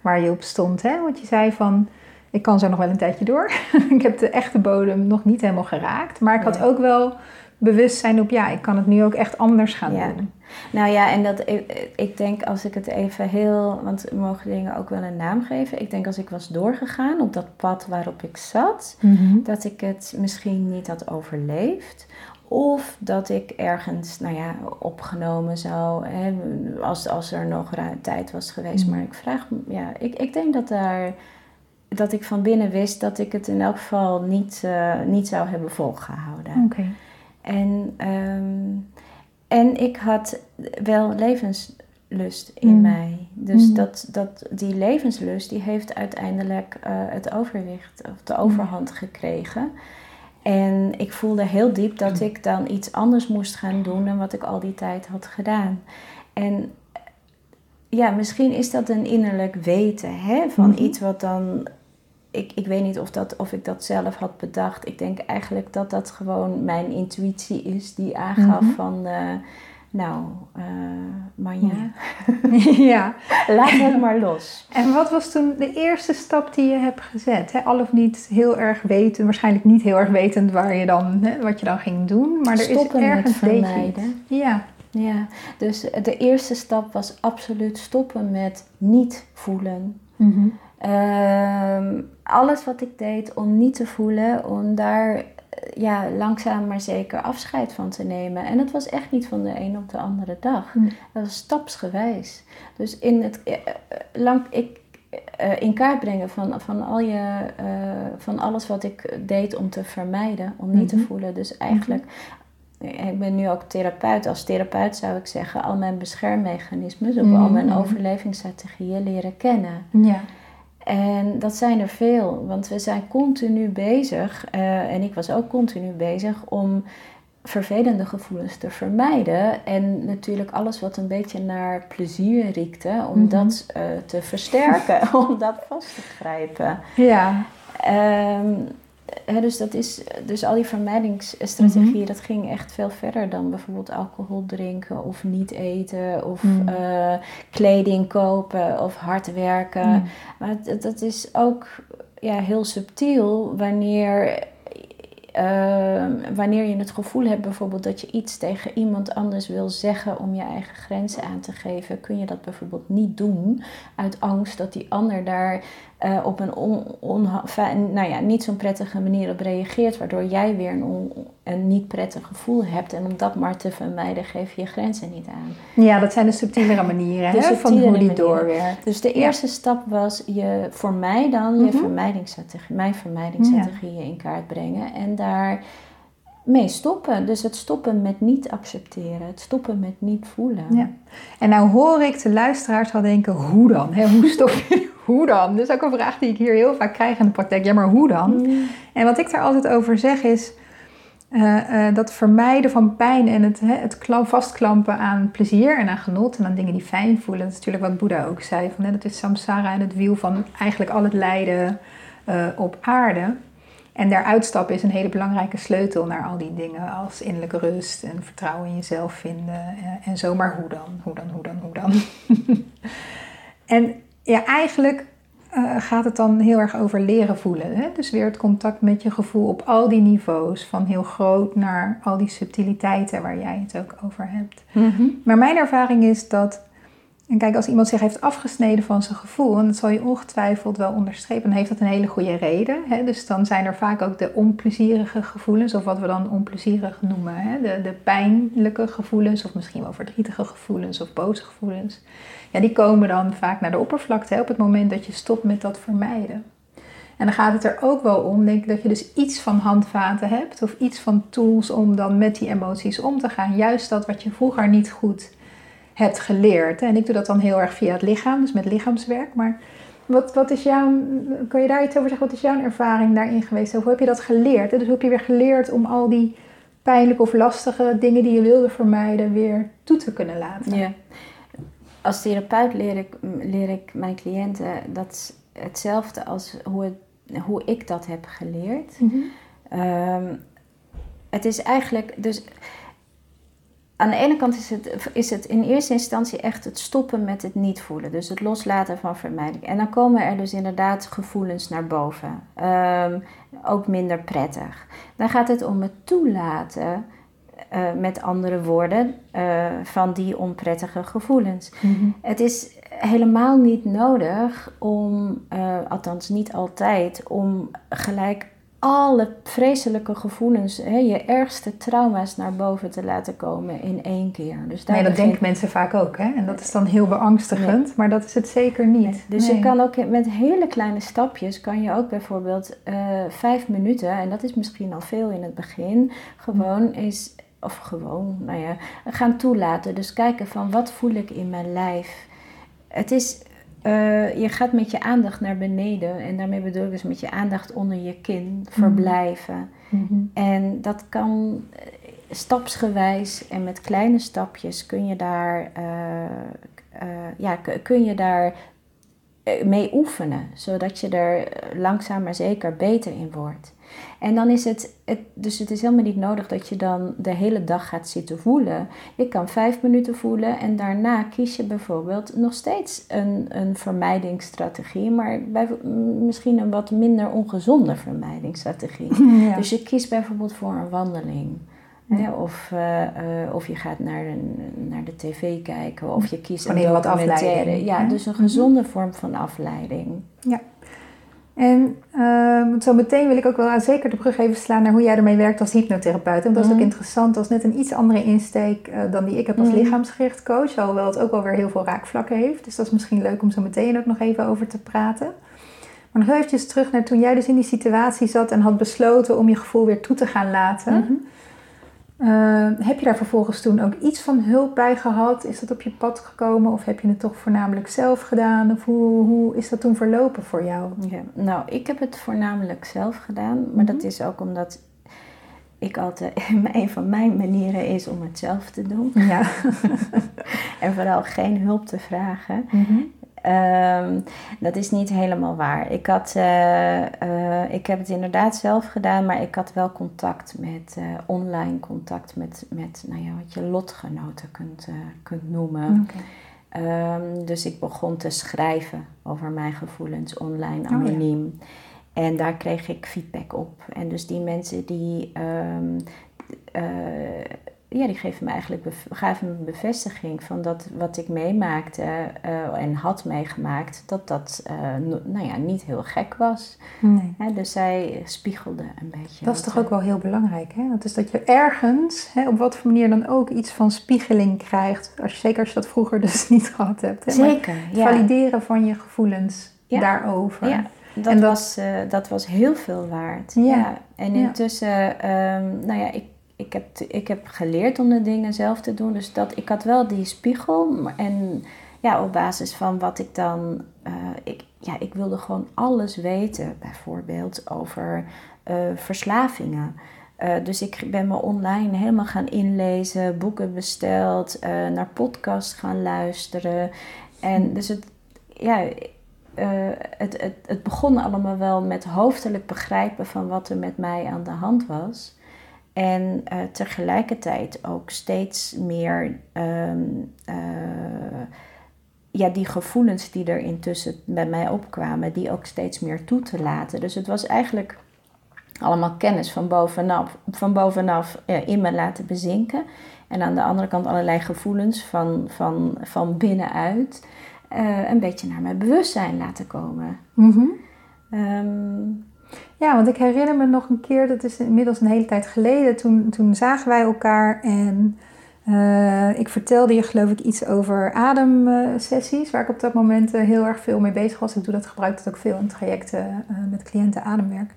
[SPEAKER 2] waar je op stond. Hè? Want je zei van, ik kan zo nog wel een tijdje door. ik heb de echte bodem nog niet helemaal geraakt. Maar ik had ook wel bewustzijn op, ja, ik kan het nu ook echt anders gaan
[SPEAKER 3] Ja.
[SPEAKER 2] doen.
[SPEAKER 3] Nou ja, en dat, ik, ik denk als ik het even heel, want we mogen dingen ook wel een naam geven. Ik denk als ik was doorgegaan op dat pad waarop ik zat, dat ik het misschien niet had overleefd. Of dat ik ergens, nou ja, opgenomen zou, hè, als, als er nog tijd was geweest.
[SPEAKER 2] Mhm.
[SPEAKER 3] Maar ik vraag, ja, ik, ik denk dat daar, dat ik van binnen wist dat ik het in elk geval niet, eh, niet zou hebben volgehouden.
[SPEAKER 2] Oké.
[SPEAKER 3] En, ehm, en ik had wel levenslust in
[SPEAKER 2] Mm.
[SPEAKER 3] mij. Dus
[SPEAKER 2] Mm.
[SPEAKER 3] dat, dat, die levenslust die heeft uiteindelijk eh, het overwicht of de overhand gekregen. En ik voelde heel diep dat ik dan iets anders moest gaan doen dan wat ik al die tijd had gedaan. En ja, misschien is dat een innerlijk weten hè, van
[SPEAKER 2] Mhm.
[SPEAKER 3] iets wat dan. Ik, ik weet niet of, dat, of ik dat zelf had bedacht. Ik denk eigenlijk dat dat gewoon mijn intuïtie is die aangaf
[SPEAKER 2] Mhm.
[SPEAKER 3] van. eh, nou, eh Manja,
[SPEAKER 2] ja.
[SPEAKER 3] laat het maar los.
[SPEAKER 2] En wat was toen de eerste stap die je hebt gezet? Hè? Al of niet heel erg weten, waarschijnlijk niet heel erg wetend waar je dan, wat je dan ging doen. Maar er
[SPEAKER 3] Stoppen
[SPEAKER 2] is ergens deed je
[SPEAKER 3] vermijden.
[SPEAKER 2] Ja.
[SPEAKER 3] Ja, dus de eerste stap was absoluut stoppen met niet voelen.
[SPEAKER 2] Mhm.
[SPEAKER 3] Ehm, alles wat ik deed om niet te voelen, om daar eh, ja, langzaam maar zeker afscheid van te nemen. En dat was echt niet van de een op de andere dag.
[SPEAKER 2] Hm.
[SPEAKER 3] Dat was stapsgewijs. Dus in, het, eh, eh, lang, ik, in kaart brengen van, van, al je, van alles wat ik deed om te vermijden, om niet
[SPEAKER 2] Mhm.
[SPEAKER 3] te voelen. Dus eigenlijk, ik ben nu ook therapeut. Als therapeut zou ik zeggen, al mijn beschermmechanismes, of al mijn
[SPEAKER 2] Mhm.
[SPEAKER 3] overlevingsstrategieën leren kennen.
[SPEAKER 2] Ja.
[SPEAKER 3] En dat zijn er veel, want we zijn continu bezig, eh, en ik was ook continu bezig, om vervelende gevoelens te vermijden. En natuurlijk alles wat een beetje naar plezier riekte, om
[SPEAKER 2] Mhm.
[SPEAKER 3] dat eh, te versterken, om dat vast te grijpen.
[SPEAKER 2] Ja.
[SPEAKER 3] Ehm, hè, dus, dat is, dus al die vermijdingsstrategieën,
[SPEAKER 2] Mhm.
[SPEAKER 3] dat ging echt veel verder dan bijvoorbeeld alcohol drinken of niet eten of
[SPEAKER 2] Mhm.
[SPEAKER 3] eh, kleding kopen of hard werken.
[SPEAKER 2] Mhm.
[SPEAKER 3] Maar dat is ook ja, heel subtiel wanneer, ehm, wanneer je het gevoel hebt bijvoorbeeld dat je iets tegen iemand anders wil zeggen om je eigen grenzen aan te geven, kun je dat bijvoorbeeld niet doen uit angst dat die ander daar eh, op een on, nou ja, niet zo'n prettige manier op reageert, waardoor jij weer een, on- een niet prettig gevoel hebt. En om dat maar te vermijden, geef je je grenzen niet aan.
[SPEAKER 2] ja, dat zijn de subtielere manieren
[SPEAKER 3] De
[SPEAKER 2] hè, van hoe die
[SPEAKER 3] manieren.
[SPEAKER 2] doorwerkt.
[SPEAKER 3] Dus de
[SPEAKER 2] Ja.
[SPEAKER 3] eerste stap was je, voor mij dan je vermijdingsstrategie, mijn vermijdingsstrategieën in kaart brengen en daar mee stoppen. Dus het stoppen met niet accepteren, het stoppen met niet voelen.
[SPEAKER 2] Ja. En nou hoor ik de luisteraars al denken, hoe dan? Hè? Hoe stop je? Hoe dan? Dat is ook een vraag die ik hier heel vaak krijg in de praktijk. Ja, maar hoe dan?
[SPEAKER 3] Mm.
[SPEAKER 2] En wat ik daar altijd over zeg is eh, eh, dat vermijden van pijn en het, hè, het klam- vastklampen aan plezier en aan genot en aan dingen die fijn voelen. Dat is natuurlijk wat Boeddha ook zei. Van, dat is samsara en het wiel van eigenlijk al het lijden eh, op aarde. En daar uitstappen is een hele belangrijke sleutel naar al die dingen als innerlijke rust en vertrouwen in jezelf vinden en zo. Maar hoe dan? Hoe dan? Hoe dan? Hoe dan? en ja, eigenlijk eh, gaat het dan heel erg over leren voelen. Hè? Dus weer het contact met je gevoel op al die niveaus, van heel groot naar al die subtiliteiten waar jij het ook over hebt.
[SPEAKER 3] Mhm.
[SPEAKER 2] Maar mijn ervaring is dat, en kijk, als iemand zich heeft afgesneden van zijn gevoel, en dat zal je ongetwijfeld wel onderstrepen, dan heeft dat een hele goede reden. Hè? Dus dan zijn er vaak ook de onplezierige gevoelens, of wat we dan onplezierig noemen, hè? De, de pijnlijke gevoelens, of misschien wel verdrietige gevoelens of boze gevoelens. Ja, die komen dan vaak naar de oppervlakte op het moment dat je stopt met dat vermijden. En dan gaat het er ook wel om, denk ik, dat je dus iets van handvaten hebt of iets van tools om dan met die emoties om te gaan. Juist dat wat je vroeger niet goed hebt geleerd. En ik doe dat dan heel erg via het lichaam, dus met lichaamswerk. Maar wat, wat is jouw, kan je daar iets over zeggen? Wat is jouw ervaring daarin geweest? Of hoe heb je dat geleerd? Dus hoe heb je weer geleerd om al die pijnlijke of lastige dingen die je wilde vermijden weer toe te kunnen laten?
[SPEAKER 3] Ja. Als therapeut leer ik, leer ik mijn cliënten dat hetzelfde als hoe, het, hoe ik dat heb geleerd.
[SPEAKER 2] Mhm.
[SPEAKER 3] Ehm, het is eigenlijk dus. Aan de ene kant is het, is het in eerste instantie echt het stoppen met het niet voelen. Dus het loslaten van vermijding. En dan komen er dus inderdaad gevoelens naar boven. Ehm, ook minder prettig. Dan gaat het om het toelaten, eh, met andere woorden, eh, van die onprettige gevoelens.
[SPEAKER 2] Mhm.
[SPEAKER 3] Het is helemaal niet nodig om, eh, althans niet altijd, om gelijk alle vreselijke gevoelens, hè, je ergste trauma's naar boven te laten komen in één keer. Dus daar
[SPEAKER 2] Nee, dat denken mensen vaak ook, hè? En dat is dan heel beangstigend, maar dat is het zeker niet.
[SPEAKER 3] Nee. Dus
[SPEAKER 2] Nee.
[SPEAKER 3] je kan ook met hele kleine stapjes, kan je ook bijvoorbeeld eh, vijf minuten, en dat is misschien al veel in het begin, gewoon is, of gewoon, nou ja, gaan toelaten. Dus kijken van wat voel ik in mijn lijf. Het is, eh, je gaat met je aandacht naar beneden, en daarmee bedoel ik dus met je aandacht onder je kin verblijven. Mhm. En dat kan eh, stapsgewijs en met kleine stapjes kun je daar, ja, kun je daar mee oefenen, zodat je er langzaam maar zeker beter in wordt. En dan is het, het, dus het is helemaal niet nodig dat je dan de hele dag gaat zitten voelen. Je kan vijf minuten voelen en daarna kies je bijvoorbeeld nog steeds een, een vermijdingsstrategie, maar bij, misschien een wat minder ongezonde vermijdingsstrategie. Dus je kiest bijvoorbeeld voor een wandeling. Of, uh, uh, of je gaat naar, een, naar de tv kijken, of je kiest een documentaire. Ja, dus een gezonde vorm van afleiding.
[SPEAKER 2] Ja. En uh, zo meteen wil ik ook wel zeker de brug even slaan naar hoe jij ermee werkt als hypnotherapeut. En dat is ook mhm. interessant, dat is net een iets andere insteek uh, dan die ik heb als mm. lichaamsgericht coach. Alhoewel het ook wel weer heel veel raakvlakken heeft. Dus dat is misschien leuk om zo meteen ook nog even over te praten. Maar nog eventjes terug naar toen jij dus in die situatie zat en had besloten om je gevoel weer toe te gaan laten. Mhm. Ehm, heb je daar vervolgens toen ook iets van hulp bij gehad? Is dat op je pad gekomen of heb je het toch voornamelijk zelf gedaan? Of hoe, hoe is dat toen verlopen voor jou?
[SPEAKER 3] Ja, nou, ik heb het voornamelijk zelf gedaan, maar dat mhm. is ook omdat ik altijd, een van mijn manieren is om het zelf te doen. Ja. en vooral geen hulp te vragen. Mm Um, dat is niet helemaal waar. Ik, had, uh, uh, ik heb het inderdaad zelf gedaan, maar ik had wel contact met uh, online contact met, met nou ja, wat je lotgenoten kunt, kunt noemen. Okay. Um, dus ik begon te schrijven over mijn gevoelens online, anoniem. Oh, ja. En daar kreeg ik feedback op. En dus die mensen die um, ja, die geven me eigenlijk gaven me een bevestiging van dat wat ik meemaakte uh, en had meegemaakt, dat dat uh, nou ja, niet heel gek was. Nee. dus zij spiegelde een beetje.
[SPEAKER 2] Dat is toch ook wel heel belangrijk, hè? Dat is dat je ergens, hè, op wat voor manier dan ook, iets van spiegeling krijgt. Als je, zeker als je dat vroeger dus niet gehad hebt. Hè?
[SPEAKER 3] Zeker,
[SPEAKER 2] ja. Valideren van je gevoelens daarover.
[SPEAKER 3] Ja. Dat, en dat, was, uh, dat was heel veel waard. Ja. En intussen, um, nou ja, ik ik heb, ik heb geleerd om de dingen zelf te doen. Dus dat, ik had wel die spiegel. En ja, op basis van wat ik dan. Uh, ik, ja, ik wilde gewoon alles weten, bijvoorbeeld over uh, verslavingen. Uh, dus ik ben me online helemaal gaan inlezen, boeken besteld, naar podcasts gaan luisteren. En dus het, ja, het, het, het begon allemaal wel met hoofdelijk begrijpen van wat er met mij aan de hand was. En uh, tegelijkertijd ook steeds meer um, uh, ja, die gevoelens die er intussen bij mij opkwamen, die ook steeds meer toe te laten. Dus het was eigenlijk allemaal kennis van bovenaf, van bovenaf in me laten bezinken. En aan de andere kant allerlei gevoelens van, van, van binnenuit een beetje naar mijn bewustzijn laten komen. Mm
[SPEAKER 2] ja, want ik herinner me nog een keer, dat is inmiddels een hele tijd geleden, toen, toen zagen wij elkaar en uh, ik vertelde je geloof ik iets over ademsessies, waar ik op dat moment uh, heel erg veel mee bezig was. Ik doe dat, gebruik dat ook veel in trajecten uh, met cliënten ademwerk.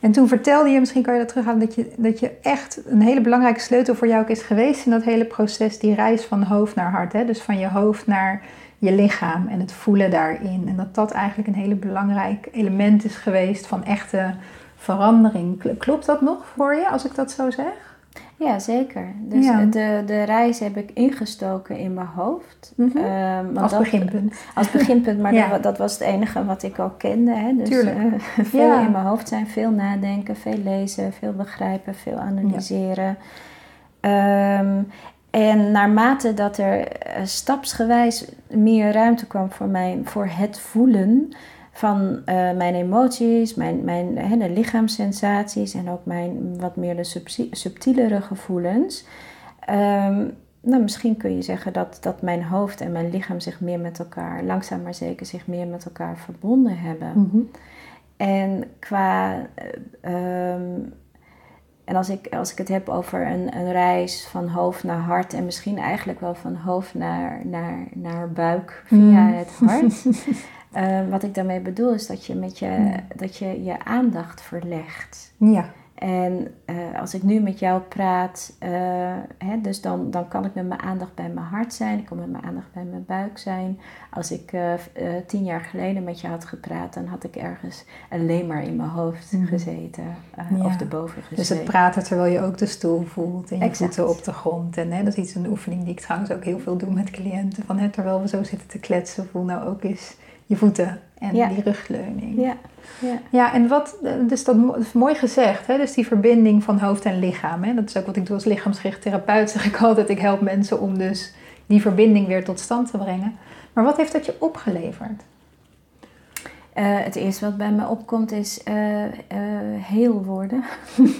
[SPEAKER 2] En toen vertelde je, misschien kan je dat terughalen, dat je, dat je echt een hele belangrijke sleutel voor jou is geweest in dat hele proces, die reis van hoofd naar hart. Hè? Dus van je hoofd naar je lichaam en het voelen daarin. En dat dat eigenlijk een hele belangrijk element is geweest van echte verandering. Klopt dat nog voor je als ik dat zo zeg?
[SPEAKER 3] Ja, zeker. Dus De, de reis heb ik ingestoken in mijn hoofd.
[SPEAKER 2] Mhm. Ehm, als beginpunt.
[SPEAKER 3] Als beginpunt, maar dat, dat, was het enige wat ik ook kende. Hè. Dus Tuurlijk. Uh, veel in mijn hoofd zijn, veel nadenken, veel lezen, veel begrijpen, veel analyseren. Um, en naarmate dat er eh, stapsgewijs meer ruimte kwam voor, mijn, voor het voelen van uh, mijn emoties, mijn, mijn hè, de lichaamssensaties en ook mijn wat meer de subtielere gevoelens. Um, nou, misschien kun je zeggen dat, dat mijn hoofd en mijn lichaam zich meer met elkaar, langzaam maar zeker, zich meer met elkaar verbonden hebben. Mm En qua uh, en als ik, als ik het heb over een, een reis van hoofd naar hart en misschien eigenlijk wel van hoofd naar, naar, naar buik via mm. het hart. uh, wat ik daarmee bedoel is dat je met je, dat je, je aandacht verlegt.
[SPEAKER 2] Ja.
[SPEAKER 3] En eh, als ik nu met jou praat, uh, hè, dus dan, dan kan ik met mijn aandacht bij mijn hart zijn, ik kan met mijn aandacht bij mijn buik zijn. Als ik uh, tien jaar geleden met je had gepraat, dan had ik ergens alleen maar in mijn hoofd mm. gezeten ja. of erboven gezeten.
[SPEAKER 2] Dus het praten terwijl je ook de stoel voelt en je exact. voeten op de grond. En hè, dat is iets, een oefening die ik trouwens ook heel veel doe met cliënten. Van, hè, terwijl we zo zitten te kletsen, voel nou ook eens je voeten en die rugleuning.
[SPEAKER 3] Ja. Ja.
[SPEAKER 2] ja, en wat, dus dat, is mooi gezegd, hè? dus die verbinding van hoofd en lichaam. Hè? Dat is ook wat ik doe als lichaamsgericht therapeut, zeg ik altijd. Ik help mensen om dus die verbinding weer tot stand te brengen. Maar wat heeft dat je opgeleverd?
[SPEAKER 3] Uh, het eerste wat bij me opkomt is uh, uh, heel worden.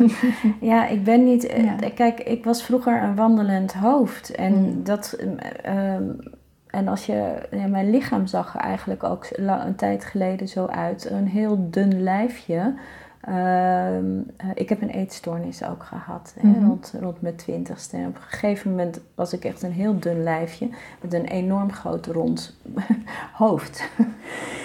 [SPEAKER 3] ja, ik ben niet. Kijk, ik was vroeger een wandelend hoofd. En mm. dat ehm, en als je, mijn lichaam zag er eigenlijk ook een tijd geleden zo uit. Een heel dun lijfje. Ehm, eh, ik heb een eetstoornis ook gehad hè, mhm. rond, rond mijn twintigste. En op een gegeven moment was ik echt een heel dun lijfje met een enorm groot rond hoofd.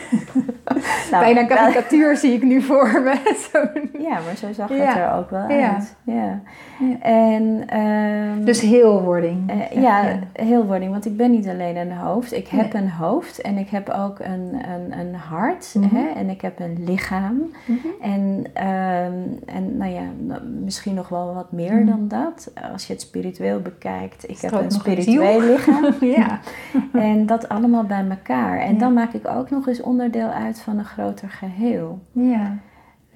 [SPEAKER 2] nou, Bijna karikatuur zie ik nu voor me.
[SPEAKER 3] ja, maar zo zag het er ook wel uit. Ja. ja. En, um,
[SPEAKER 2] dus heelwording.
[SPEAKER 3] Uh, ja, heelwording. Want ik ben niet alleen een hoofd. Ik heb een hoofd en ik heb ook een, een, een hart. Mm -hmm. hè, en ik heb een lichaam. Mm -hmm. En, en nou ja, misschien nog wel wat meer mm -hmm. dan dat. Als je het spiritueel bekijkt. Ik heb een spiritueel lichaam. ja. en dat allemaal bij elkaar. En dan maak ik ook nog eens onderdeel uit van een groter geheel.
[SPEAKER 2] Ja.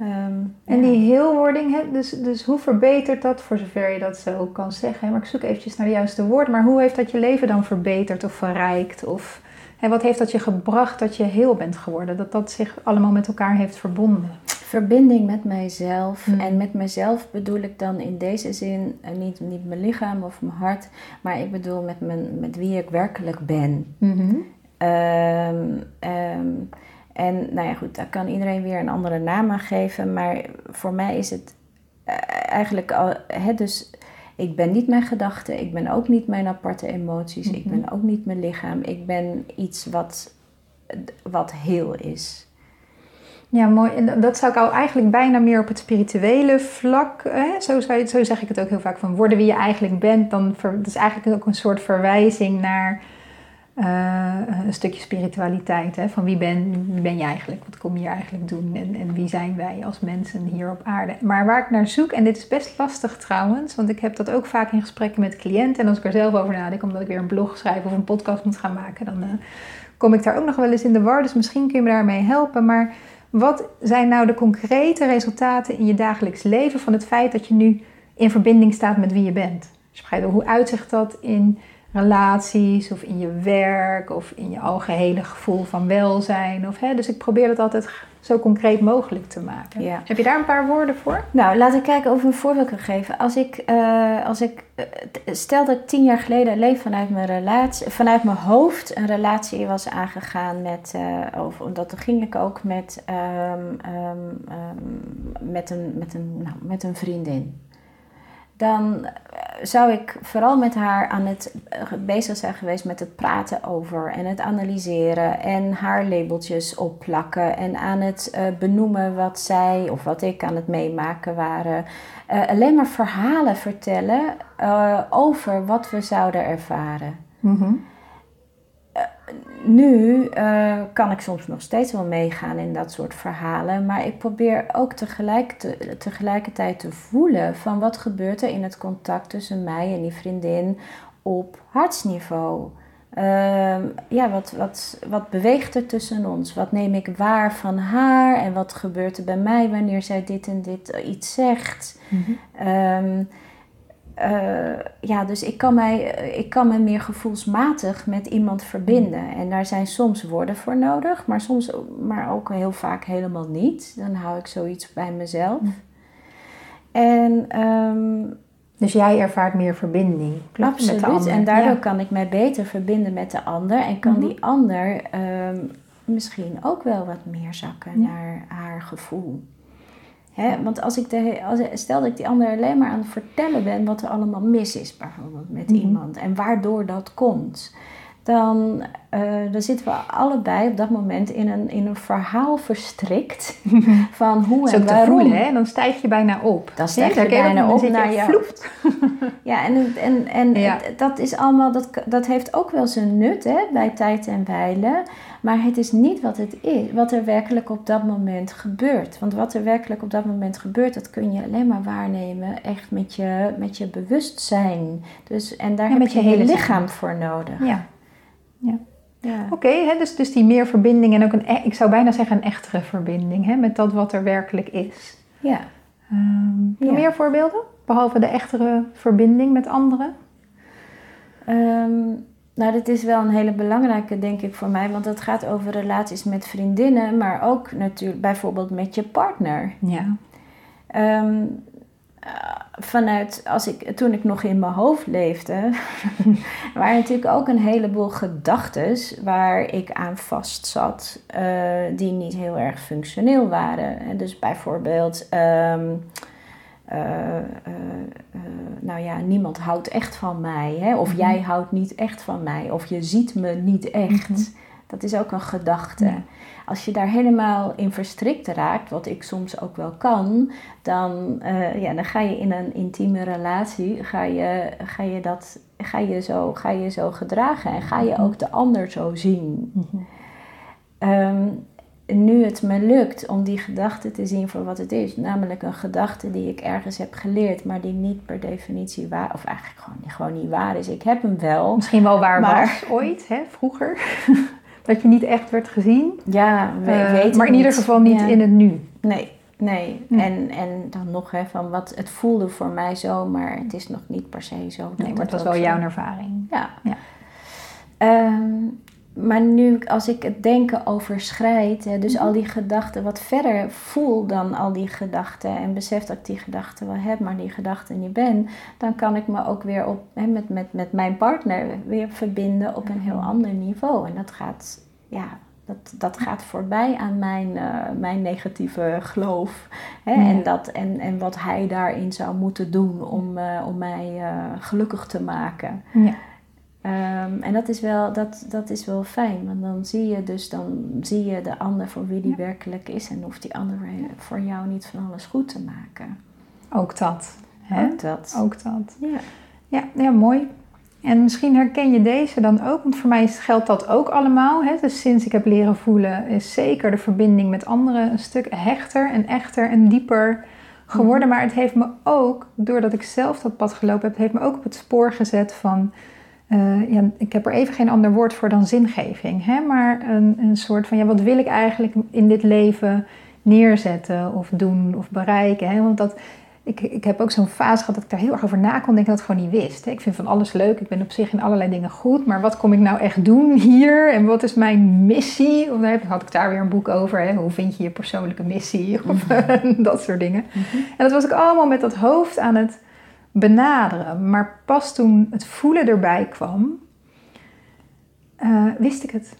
[SPEAKER 2] Um, en die heelwording, dus, dus hoe verbetert dat, voor zover je dat zo kan zeggen? Maar ik zoek eventjes naar de juiste woorden. Maar hoe heeft dat je leven dan verbeterd of verrijkt? Of hè, wat heeft dat je gebracht dat je heel bent geworden? Dat dat zich allemaal met elkaar heeft verbonden?
[SPEAKER 3] Verbinding met mijzelf. Hmm. En met mijzelf bedoel ik dan in deze zin uh, niet, niet mijn lichaam of mijn hart, maar ik bedoel met, mijn, met wie ik werkelijk ben. Mm -hmm. Um, um, en nou ja, goed, daar kan iedereen weer een andere naam aan geven. Maar voor mij is het uh, eigenlijk al. Hè, dus ik ben niet mijn gedachten, ik ben ook niet mijn aparte emoties, mm -hmm. ik ben ook niet mijn lichaam. Ik ben iets wat, wat heel is.
[SPEAKER 2] Ja, mooi. En dat zou ik al eigenlijk bijna meer op het spirituele vlak. Hè? Zo, zo zeg ik het ook heel vaak van worden wie je eigenlijk bent. Dan dat is eigenlijk ook een soort verwijzing naar uh, een stukje spiritualiteit. Hè? Van wie ben, ben je eigenlijk? Wat kom je hier eigenlijk doen? En, en wie zijn wij als mensen hier op aarde? Maar waar ik naar zoek, en dit is best lastig trouwens, want ik heb dat ook vaak in gesprekken met cliënten. En als ik er zelf over nadenk, omdat ik weer een blog schrijf of een podcast moet gaan maken, dan uh, kom ik daar ook nog wel eens in de war. Dus misschien kun je me daarmee helpen. Maar wat zijn nou de concrete resultaten in je dagelijks leven van het feit dat je nu in verbinding staat met wie je bent? Dus hoe uitzicht dat in relaties of in je werk of in je algehele gevoel van welzijn. Of, hè, dus ik probeer het altijd zo concreet mogelijk te maken. Ja. Heb je daar een paar woorden voor?
[SPEAKER 3] Nou, laten we kijken of ik een voorbeeld kan geven. Als ik, uh, als ik uh, stel dat ik tien jaar geleden alleen vanuit mijn relatie, vanuit mijn hoofd een relatie was aangegaan met, uh, of dat ging ik ook met, um, um, um, met, een, met, een, nou, met een vriendin dan eh, zou ik vooral met haar aan het eh, bezig zijn geweest met het praten over en het analyseren en haar labeltjes opplakken en aan het uh, benoemen wat zij of wat ik aan het meemaken waren. Uh, alleen maar verhalen vertellen over wat we zouden ervaren. -hmm nu uh, kan ik soms nog steeds wel meegaan in dat soort verhalen, maar ik probeer ook tegelijk te, tegelijkertijd te voelen van wat gebeurt er in het contact tussen mij en die vriendin op hartsniveau. Uh, ja, wat, wat, wat beweegt er tussen ons? Wat neem ik waar van haar en wat gebeurt er bij mij wanneer zij dit en dit iets zegt? Mm -hmm. Uh, ja, dus ik kan, mij, ik kan me meer gevoelsmatig met iemand verbinden. En daar zijn soms woorden voor nodig, maar soms maar ook heel vaak helemaal niet. Dan hou ik zoiets bij mezelf.
[SPEAKER 2] En, um, dus jij ervaart meer verbinding.
[SPEAKER 3] Absoluut. Met de ander. En daardoor kan ik mij beter verbinden met de ander. En kan mhm. die ander um, misschien ook wel wat meer zakken naar haar gevoel want als ik de, als, stel dat ik die ander alleen maar aan het vertellen ben wat er allemaal mis is, bijvoorbeeld met mhm. iemand, en waardoor dat komt, dan, uh, dan zitten we allebei op dat moment in een, in een verhaal verstrikt van hoe en waarom.
[SPEAKER 2] Voelen, hè? Dan stijg je bijna op.
[SPEAKER 3] Dan stijg je bijna op naar je... ja, en, en, en dat is allemaal, dat, dat heeft ook wel zijn nut hè, bij tijd en wijlen. Maar het is niet wat het is, wat er werkelijk op dat moment gebeurt. Want wat er werkelijk op dat moment gebeurt, dat kun je alleen maar waarnemen echt met je, met je bewustzijn. Dus, en daar heb je je hele lichaam voor nodig.
[SPEAKER 2] Ja. ja. ja. Oké, dus, dus die meer verbinding en ook een, e-, ik zou bijna zeggen een echtere verbinding hè, met dat wat er werkelijk is.
[SPEAKER 3] Ja.
[SPEAKER 2] Um, Meer voorbeelden? Behalve de echtere verbinding met anderen?
[SPEAKER 3] Um, nou, dat is wel een hele belangrijke, denk ik, voor mij. Want het gaat over relaties met vriendinnen, maar ook natuurlijk bijvoorbeeld met je partner.
[SPEAKER 2] Ja.
[SPEAKER 3] Ehm, eh, vanuit, als ik, toen ik nog in mijn hoofd leefde, waren natuurlijk ook een heleboel gedachten waar ik aan vast zat, uh, die niet heel erg functioneel waren. En dus bijvoorbeeld. Ehm, uh, nou ja, niemand houdt echt van mij. Hè? Of mhm. jij houdt niet echt van mij. Of je ziet me niet echt. Mhm. Dat is ook een gedachte. Als je daar helemaal in verstrikt raakt, wat ik soms ook wel kan, dan, ja, dan ga je in een intieme relatie, ga je, ga je, dat, ga je, zo, ga je zo gedragen en ga je mhm. ook de ander zo zien. Um, nu het me lukt om die gedachte te zien voor wat het is, namelijk een gedachte die ik ergens heb geleerd, maar die niet per definitie waar, of eigenlijk gewoon, gewoon niet waar is. Ik heb hem wel.
[SPEAKER 2] Misschien wel waar maar, was ooit, hè, vroeger. dat je niet echt werd gezien.
[SPEAKER 3] Ja, we, uh, weet
[SPEAKER 2] Maar in ieder geval niet in het nu.
[SPEAKER 3] Nee, nee. Hm. En, en dan nog, hè, van wat het voelde voor mij zo, maar het is nog niet per se zo.
[SPEAKER 2] Nee, maar het was wel jouw ervaring.
[SPEAKER 3] Ja. ja. Um, maar nu, als ik het denken overschrijd, hè, dus mhm. al die gedachten wat verder voel dan al die gedachten en besef dat ik die gedachten wel heb, maar die gedachten niet ben, dan kan ik me ook weer op, hè, met, met, met mijn partner weer verbinden op een heel mhm. ander niveau. En dat gaat, ja, dat, dat gaat voorbij aan mijn, uh, mijn negatieve geloof. Hè, en, dat, en, en wat hij daarin zou moeten doen om, uh, om mij uh, gelukkig te maken.
[SPEAKER 2] Ja.
[SPEAKER 3] Um, en dat is, wel, dat, dat is wel fijn, want dan zie je dus dan zie je de ander voor wie die werkelijk is en hoeft die ander voor jou niet van alles goed te maken.
[SPEAKER 2] Ook dat. Hè?
[SPEAKER 3] Ook dat.
[SPEAKER 2] Ook dat.
[SPEAKER 3] Ja.
[SPEAKER 2] Ja, ja, mooi. En misschien herken je deze dan ook, want voor mij geldt dat ook allemaal. Hè? Dus sinds ik heb leren voelen, is zeker de verbinding met anderen een stuk hechter en echter en dieper geworden. Mhm. Maar het heeft me ook, doordat ik zelf dat pad gelopen heb, heeft me ook op het spoor gezet van uh, ja, ik heb er even geen ander woord voor dan zingeving. Hè? Maar een, een soort van, ja, wat wil ik eigenlijk in dit leven neerzetten of doen of bereiken? Hè? Want dat, ik, ik heb ook zo'n fase gehad dat ik daar heel erg over na kon denken dat ik gewoon niet wist. Hè? Ik vind van alles leuk, ik ben op zich in allerlei dingen goed, maar wat kom ik nou echt doen hier? En wat is mijn missie? Of dan had ik daar weer een boek over, hè? hoe vind je je persoonlijke missie? Of mhm. dat soort dingen. Mhm. En dat was ik allemaal met dat hoofd aan het benaderen. Maar pas toen het voelen erbij kwam, uh, wist ik het.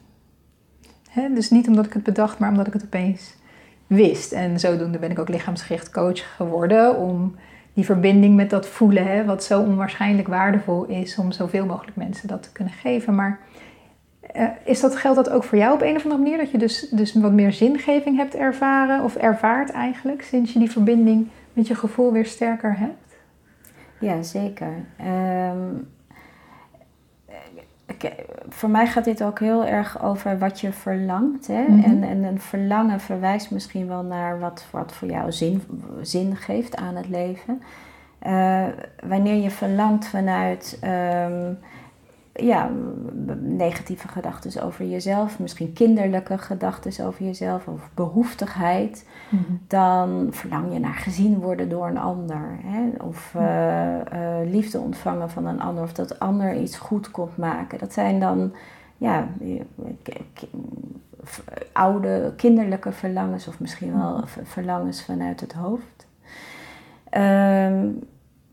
[SPEAKER 2] dus niet omdat ik het bedacht, maar omdat ik het opeens wist. En zodoende ben ik ook lichaamsgericht coach geworden om die verbinding met dat voelen, wat zo onwaarschijnlijk waardevol is om zoveel mogelijk mensen dat te kunnen geven. Maar uh, is dat, geldt dat ook voor jou op een of andere manier? Dat je dus, dus wat meer zingeving hebt ervaren of ervaart eigenlijk sinds je die verbinding met je gevoel weer sterker hebt?
[SPEAKER 3] Ja, zeker. Um, voor mij gaat dit ook heel erg over wat je verlangt. Hè? Mhm. en, en een verlangen verwijst misschien wel naar wat, wat voor jou zin, zin geeft aan het leven. Uh, wanneer je verlangt vanuit um, ja, negatieve gedachten over jezelf, misschien kinderlijke gedachten over jezelf of behoeftigheid, mhm. dan verlang je naar gezien worden door een ander. Hè? Of uh, liefde ontvangen van een ander, of dat ander iets goed komt maken. Dat zijn dan ja, oude kinderlijke verlangens, of misschien wel mhm. verlangens vanuit het hoofd. Uh,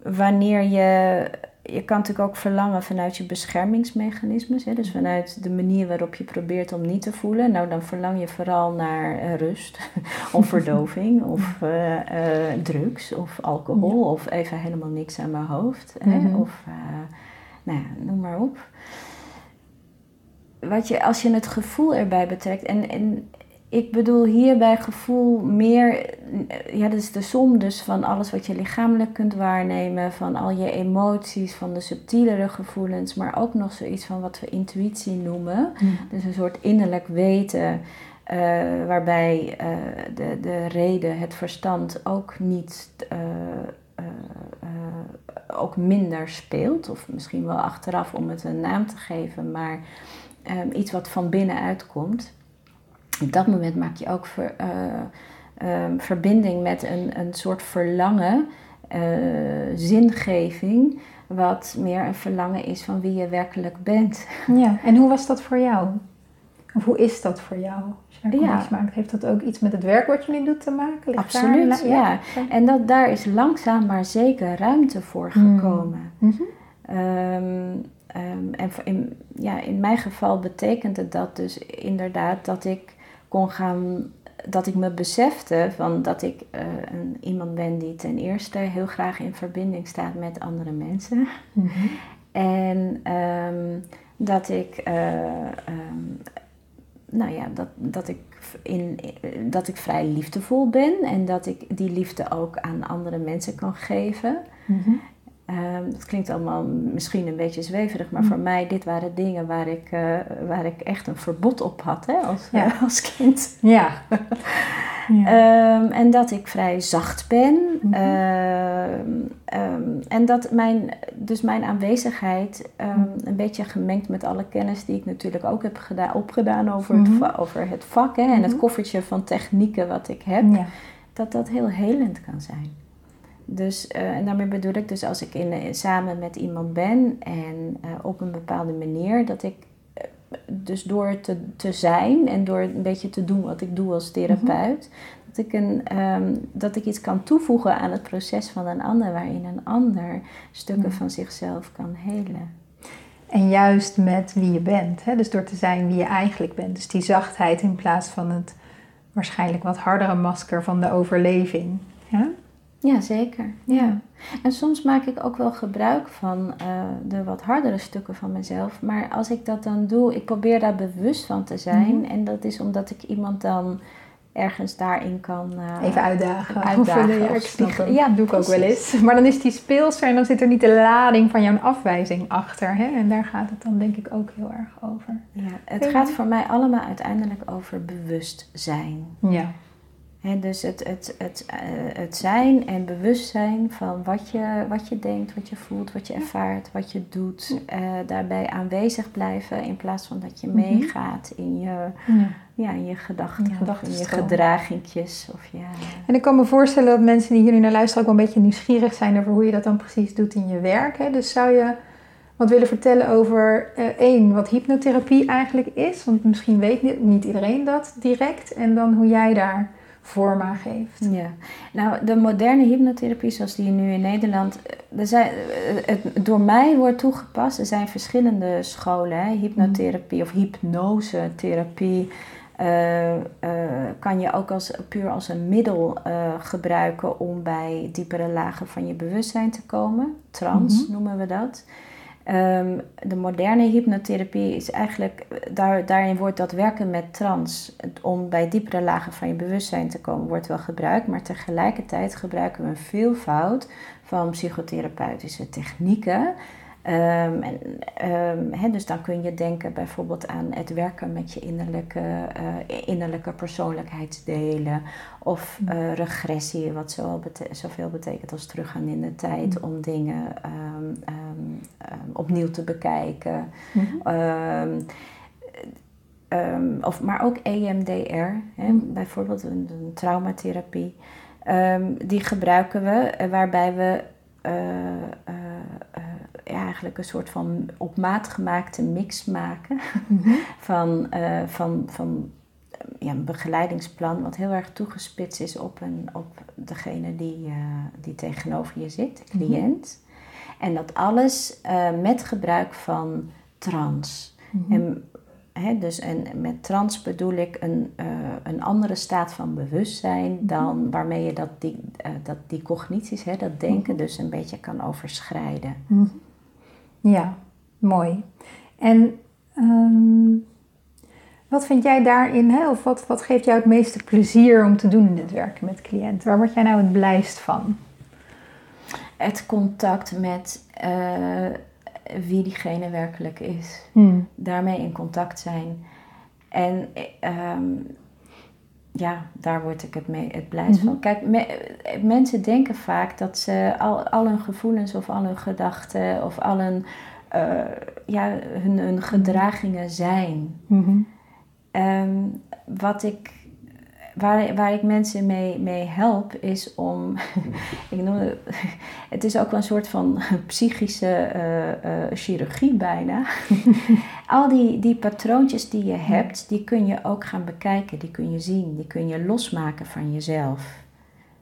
[SPEAKER 3] wanneer je je kan natuurlijk ook verlangen vanuit je beschermingsmechanismes. Hè? Dus mhm. vanuit de manier waarop je probeert om niet te voelen. Nou, dan verlang je vooral naar uh, rust of verdoving of uh, uh, drugs of alcohol of even helemaal niks aan mijn hoofd. Hè? Mhm. Of nou ja, noem maar op. wat je, als je het gevoel erbij betrekt. En, en ik bedoel hierbij gevoel meer, ja, dat is de som dus van alles wat je lichamelijk kunt waarnemen, van al je emoties, van de subtielere gevoelens, maar ook nog zoiets van wat we intuïtie noemen.
[SPEAKER 2] Mm.
[SPEAKER 3] Dus een soort innerlijk weten, eh, waarbij eh, de, de reden, het verstand ook niet. eh, ook minder speelt, of misschien wel achteraf om het een naam te geven, maar ehm, iets wat van binnenuit komt op dat moment maak je ook ver, eh, ehm, verbinding met een, een soort verlangen, eh, zingeving, wat meer een verlangen is van wie je werkelijk bent.
[SPEAKER 2] Ja, en hoe was dat voor jou? Of hoe is dat voor jou? Als je daar
[SPEAKER 3] Ja.
[SPEAKER 2] maakt, heeft dat ook iets met het werk wat je nu doet te maken?
[SPEAKER 3] Absoluut,
[SPEAKER 2] daar-
[SPEAKER 3] ja. En dat, daar is langzaam maar zeker ruimte voor
[SPEAKER 2] Hmm.
[SPEAKER 3] gekomen. Ehm, en in, ja, in mijn geval betekende dat dus inderdaad dat ik kon gaan, dat ik me besefte van dat ik eh, een, iemand ben die ten eerste heel graag in verbinding staat met andere mensen.
[SPEAKER 2] Mhm.
[SPEAKER 3] En ehm, dat ik, eh, ehm, nou ja, dat, dat, ik in, dat ik vrij liefdevol ben en dat ik die liefde ook aan andere mensen kan geven.
[SPEAKER 2] Mhm.
[SPEAKER 3] Ehm, dat klinkt allemaal misschien een beetje zweverig, maar
[SPEAKER 2] Mm.
[SPEAKER 3] voor mij, dit waren dingen waar ik, eh, waar ik echt een verbod op had hè, als,
[SPEAKER 2] Ja.
[SPEAKER 3] eh, als kind.
[SPEAKER 2] Ja. ja.
[SPEAKER 3] Ehm, en dat ik vrij zacht ben.
[SPEAKER 2] Mhm.
[SPEAKER 3] Ehm, en dat mijn, dus mijn aanwezigheid, ehm, een beetje gemengd met alle kennis die ik natuurlijk ook heb gedaan, opgedaan over, het,
[SPEAKER 2] Mhm.
[SPEAKER 3] over het vak hè, en het
[SPEAKER 2] Mhm.
[SPEAKER 3] koffertje van technieken wat ik heb
[SPEAKER 2] ja.
[SPEAKER 3] dat dat heel helend kan zijn. Dus, eh, en daarmee bedoel ik dus als ik in, eh, samen met iemand ben en eh, op een bepaalde manier, dat ik dus door te, te zijn en door een beetje te doen wat ik doe als therapeut, dat, ik een, ehm, dat ik iets kan toevoegen aan het proces van een ander, waarin een ander stukken
[SPEAKER 2] Ja.
[SPEAKER 3] van zichzelf kan helen.
[SPEAKER 2] En juist met wie je bent. Hè? Dus door te zijn wie je eigenlijk bent. Dus die zachtheid in plaats van het waarschijnlijk wat hardere masker van de overleving. Ja?
[SPEAKER 3] Ja, zeker. Ja. En soms maak ik ook wel gebruik van eh, de wat hardere stukken van mezelf. Maar als ik dat dan doe, ik probeer daar bewust van te zijn.
[SPEAKER 2] Mhm.
[SPEAKER 3] En dat is omdat ik iemand dan ergens daarin kan... eh,
[SPEAKER 2] Even uitdagen.
[SPEAKER 3] uitdagen
[SPEAKER 2] ja, ik.
[SPEAKER 3] Ja,
[SPEAKER 2] doe ik ook wel eens. Maar dan is die speelser en dan zit er niet de lading van jouw afwijzing achter. Hè? En daar gaat het dan denk ik ook heel erg over.
[SPEAKER 3] ja, het gaat voor mij allemaal uiteindelijk over bewustzijn.
[SPEAKER 2] Ja.
[SPEAKER 3] Dus het, het, het, eh, het zijn en bewustzijn van wat je, wat je denkt, wat je voelt, wat je ervaart, wat je doet. eh, daarbij aanwezig blijven in plaats van dat je
[SPEAKER 2] Mhm.
[SPEAKER 3] meegaat in je,
[SPEAKER 2] ja.
[SPEAKER 3] ja, in je gedachten,
[SPEAKER 2] In je
[SPEAKER 3] in gedragingjes. Of ja,
[SPEAKER 2] En ik kan me voorstellen dat mensen die hier nu naar luisteren ook wel een beetje nieuwsgierig zijn over hoe je dat dan precies doet in je werk. Hè? Dus zou je wat willen vertellen over eh, één, wat hypnotherapie eigenlijk is? Want misschien weet niet, niet iedereen dat direct. En dan hoe jij daar vorm geeft.
[SPEAKER 3] ja. Nou, de moderne hypnotherapie zoals die nu in Nederland... Er zijn, het door mij wordt toegepast. Er zijn verschillende scholen. Hè? Hypnotherapie of hypnosetherapie... eh, eh, kan je ook als, puur als een middel eh, gebruiken om bij diepere lagen van je bewustzijn te komen. Trans
[SPEAKER 2] Mhm.
[SPEAKER 3] noemen we dat. Ehm, de moderne hypnotherapie is eigenlijk, daar, daarin wordt dat werken met trans, om bij diepere lagen van je bewustzijn te komen, wordt wel gebruikt. Maar tegelijkertijd gebruiken we een veelvoud van psychotherapeutische technieken. Ehm, en, ehm, dus dan kun je denken bijvoorbeeld aan het werken met je innerlijke, eh, innerlijke persoonlijkheidsdelen. Of eh, regressie, wat zowel bete- zoveel betekent als teruggaan in de tijd om dingen ehm, opnieuw te bekijken. Ehm, of, maar ook EMDR, hè,
[SPEAKER 2] Mhm.
[SPEAKER 3] bijvoorbeeld een, een traumatherapie. Die gebruiken we eh, waarbij we ja, eigenlijk een soort van op maat gemaakte mix maken
[SPEAKER 2] Mhm.
[SPEAKER 3] van, eh, van, van eh, ja, een begeleidingsplan wat heel erg toegespitst is op, een, op degene die, eh, die tegenover je zit, de cliënt. En dat alles met gebruik van trans.
[SPEAKER 2] Mhm.
[SPEAKER 3] En, hè, dus en met trans bedoel ik een, een andere staat van bewustzijn dan waarmee je dat die, dat die cognities, hè, dat denken, dus een beetje kan overschrijden.
[SPEAKER 2] Ja, mooi. En ehm, Wat vind jij daarin, hè? of wat, wat geeft jou het meeste plezier om te doen in het werken met cliënten? Waar word jij nou het blijst van?
[SPEAKER 3] Het contact met uh, wie diegene werkelijk is.
[SPEAKER 2] Hmm.
[SPEAKER 3] Daarmee in contact zijn. En um, ja, daar word ik het, mee, het blijst van. Mhm. Kijk, mensen denken vaak dat ze al, al hun gevoelens of al hun gedachten of al hun, uh, ja, hun, hun, gedragingen zijn.
[SPEAKER 2] Mm
[SPEAKER 3] wat ik waar, waar ik mensen mee, mee help is om, ik noem het, het is ook wel een soort van psychische uh, uh, chirurgie bijna. Al die, die patroontjes die je hebt, die kun je ook gaan bekijken, die kun je zien, die kun je losmaken van jezelf.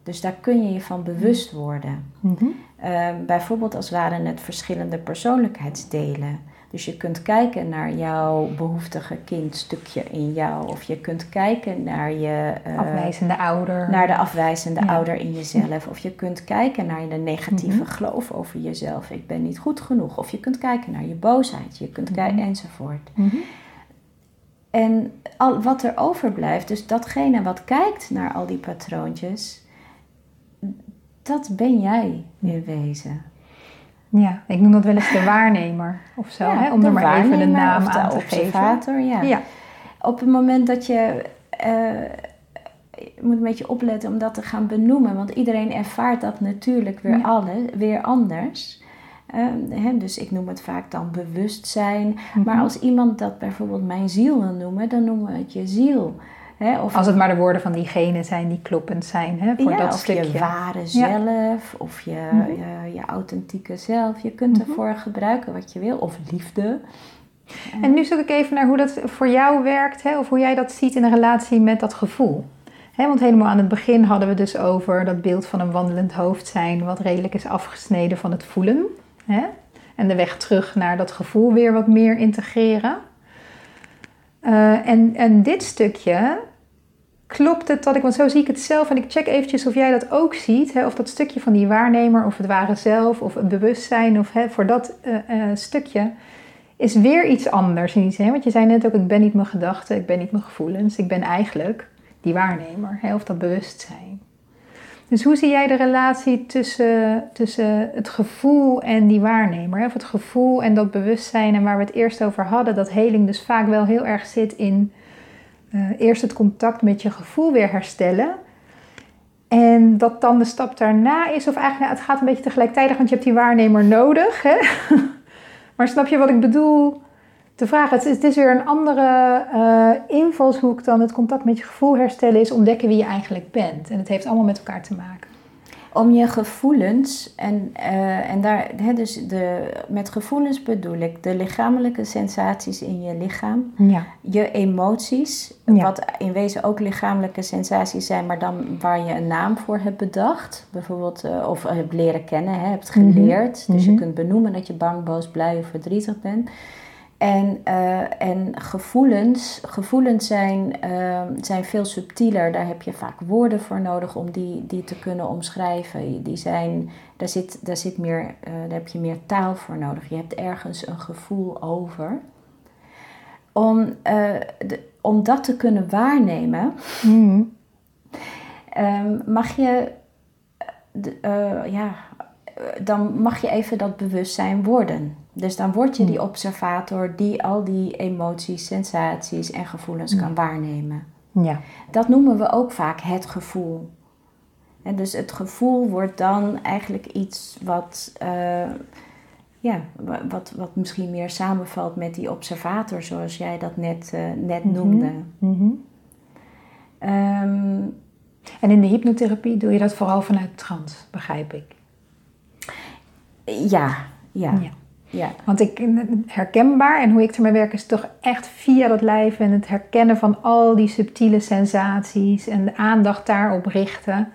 [SPEAKER 3] Dus daar kun je je van bewust worden.
[SPEAKER 2] Mm -hmm.
[SPEAKER 3] uh, bijvoorbeeld als waren het verschillende persoonlijkheidsdelen. Dus je kunt kijken naar jouw behoeftige kindstukje in jou. Of je kunt kijken naar je...
[SPEAKER 2] Uh, afwijzende ouder.
[SPEAKER 3] Naar de afwijzende ouder in jezelf. Of je kunt kijken naar de negatieve mm geloof over jezelf. Ik ben niet goed genoeg. Of je kunt kijken naar je boosheid. Je kunt kijken
[SPEAKER 2] Mhm.
[SPEAKER 3] enzovoort.
[SPEAKER 2] Mhm.
[SPEAKER 3] En al, wat er overblijft, dus datgene wat kijkt naar al die patroontjes... Dat ben jij in wezen.
[SPEAKER 2] Ja, ik noem dat wel eens de waarnemer of zo,
[SPEAKER 3] Ja,
[SPEAKER 2] hè? om
[SPEAKER 3] de
[SPEAKER 2] er maar even een
[SPEAKER 3] waarnemer
[SPEAKER 2] naam
[SPEAKER 3] de
[SPEAKER 2] aan te geven.
[SPEAKER 3] ja.
[SPEAKER 2] Ja.
[SPEAKER 3] Op het moment dat je... eh, je moet een beetje opletten om dat te gaan benoemen. Want iedereen ervaart dat natuurlijk weer,
[SPEAKER 2] Ja.
[SPEAKER 3] alle, weer anders. Ehm, hè, dus ik noem het vaak dan bewustzijn. Maar
[SPEAKER 2] Mhm.
[SPEAKER 3] als iemand dat bijvoorbeeld mijn ziel wil noemen, dan noemen we het je ziel. Hè, of
[SPEAKER 2] Als het maar de woorden van diegene zijn die kloppend zijn hè, voor
[SPEAKER 3] ja,
[SPEAKER 2] dat
[SPEAKER 3] of
[SPEAKER 2] stukje.
[SPEAKER 3] je ware
[SPEAKER 2] Ja.
[SPEAKER 3] zelf, of je,
[SPEAKER 2] Mhm.
[SPEAKER 3] je, je authentieke zelf. Je kunt
[SPEAKER 2] Mhm.
[SPEAKER 3] ervoor gebruiken wat je wil. Of liefde.
[SPEAKER 2] En nu zoek ik even naar hoe dat voor jou werkt, hè, of hoe jij dat ziet in een relatie met dat gevoel. Want helemaal aan het begin hadden we dus over dat beeld van een wandelend hoofd zijn, wat redelijk is afgesneden van het voelen. En de weg terug naar dat gevoel weer wat meer integreren. Eh, en, en dit stukje, klopt het dat ik, want zo zie ik het zelf en ik check eventjes of jij dat ook ziet, hè, of dat stukje van die waarnemer, of het ware zelf, of het bewustzijn, of hè, voor dat eh, eh, stukje is weer iets anders. in Hè? Want je zei net ook, ik ben niet mijn gedachten, ik ben niet mijn gevoelens. Ik ben eigenlijk die waarnemer, hè? of dat bewustzijn. Dus hoe zie jij de relatie tussen, tussen het gevoel en die waarnemer? Of het gevoel en dat bewustzijn en waar we het eerst over hadden, dat heling dus vaak wel heel erg zit in eh, eerst het contact met je gevoel weer herstellen. En dat dan de stap daarna is, of eigenlijk het gaat een beetje tegelijkertijd, want je hebt die waarnemer nodig. Hè? Maar snap je wat ik bedoel te vragen? Het is, het is weer een andere eh, invalshoek dan het contact met je gevoel herstellen is ontdekken wie je eigenlijk bent. En het heeft allemaal met elkaar te maken.
[SPEAKER 3] Om je gevoelens, en, eh, en daar, hè, dus de, met gevoelens bedoel ik de lichamelijke sensaties in je lichaam,
[SPEAKER 2] Ja.
[SPEAKER 3] je emoties,
[SPEAKER 2] Ja.
[SPEAKER 3] wat in wezen ook lichamelijke sensaties zijn, maar dan waar je een naam voor hebt bedacht, bijvoorbeeld, eh, of hebt leren kennen, hè, hebt
[SPEAKER 2] Mhm.
[SPEAKER 3] geleerd. Dus je
[SPEAKER 2] Mhm.
[SPEAKER 3] kunt benoemen dat je bang, boos, blij of verdrietig bent. En, eh, en gevoelens, gevoelens zijn, eh, zijn veel subtieler. Daar heb je vaak woorden voor nodig om die, die te kunnen omschrijven. Die zijn, daar, zit, daar, zit meer, eh, daar heb je meer taal voor nodig. Je hebt ergens een gevoel over. Om, eh, de, om dat te kunnen waarnemen,
[SPEAKER 2] Mhm.
[SPEAKER 3] Ehm, mag je, de- ja, dan mag je even dat bewustzijn worden. Dus dan word je die observator die al die emoties, sensaties en gevoelens kan waarnemen.
[SPEAKER 2] Ja.
[SPEAKER 3] Dat noemen we ook vaak het gevoel. En dus het gevoel wordt dan eigenlijk iets wat, eh, ja, wa- wat, wat misschien meer samenvalt met die observator, zoals jij dat net, eh, net
[SPEAKER 2] Mhm.
[SPEAKER 3] noemde.
[SPEAKER 2] Mhm.
[SPEAKER 3] Ehm,
[SPEAKER 2] En in de hypnotherapie doe je dat vooral vanuit trance, begrijp ik.
[SPEAKER 3] Ja, ja,
[SPEAKER 2] Ja.
[SPEAKER 3] ja.
[SPEAKER 2] Want ik, herkenbaar en hoe ik ermee werk is toch echt via dat lijf en het herkennen van al die subtiele sensaties en de aandacht daarop richten.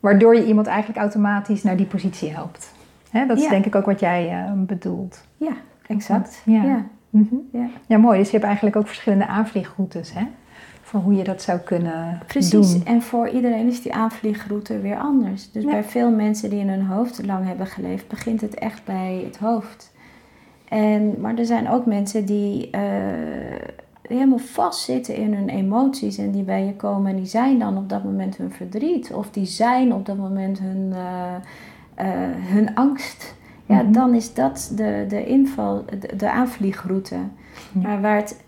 [SPEAKER 2] Waardoor je iemand eigenlijk automatisch naar die positie helpt. Hè, dat is
[SPEAKER 3] Ja.
[SPEAKER 2] denk ik ook wat jij eh, bedoelt.
[SPEAKER 3] Ja, exact.
[SPEAKER 2] Ja.
[SPEAKER 3] Ja.
[SPEAKER 2] Mhm.
[SPEAKER 3] Ja.
[SPEAKER 2] Ja, mooi. Dus je hebt eigenlijk ook verschillende aanvliegroutes hè? Voor hoe je dat zou kunnen
[SPEAKER 3] Precies.
[SPEAKER 2] doen.
[SPEAKER 3] En voor iedereen is die aanvliegroute weer anders. Dus
[SPEAKER 2] Ja.
[SPEAKER 3] bij veel mensen die in hun hoofd lang hebben geleefd, begint het echt bij het hoofd. En, maar er zijn ook mensen die, eh, helemaal vastzitten in hun emoties en die bij je komen en die zijn dan op dat moment hun verdriet of die zijn op dat moment hun, eh, eh, hun angst, ja,
[SPEAKER 2] Mhm.
[SPEAKER 3] dan is dat de, de inval, de, de aanvliegroute.
[SPEAKER 2] Ja.
[SPEAKER 3] Maar waar het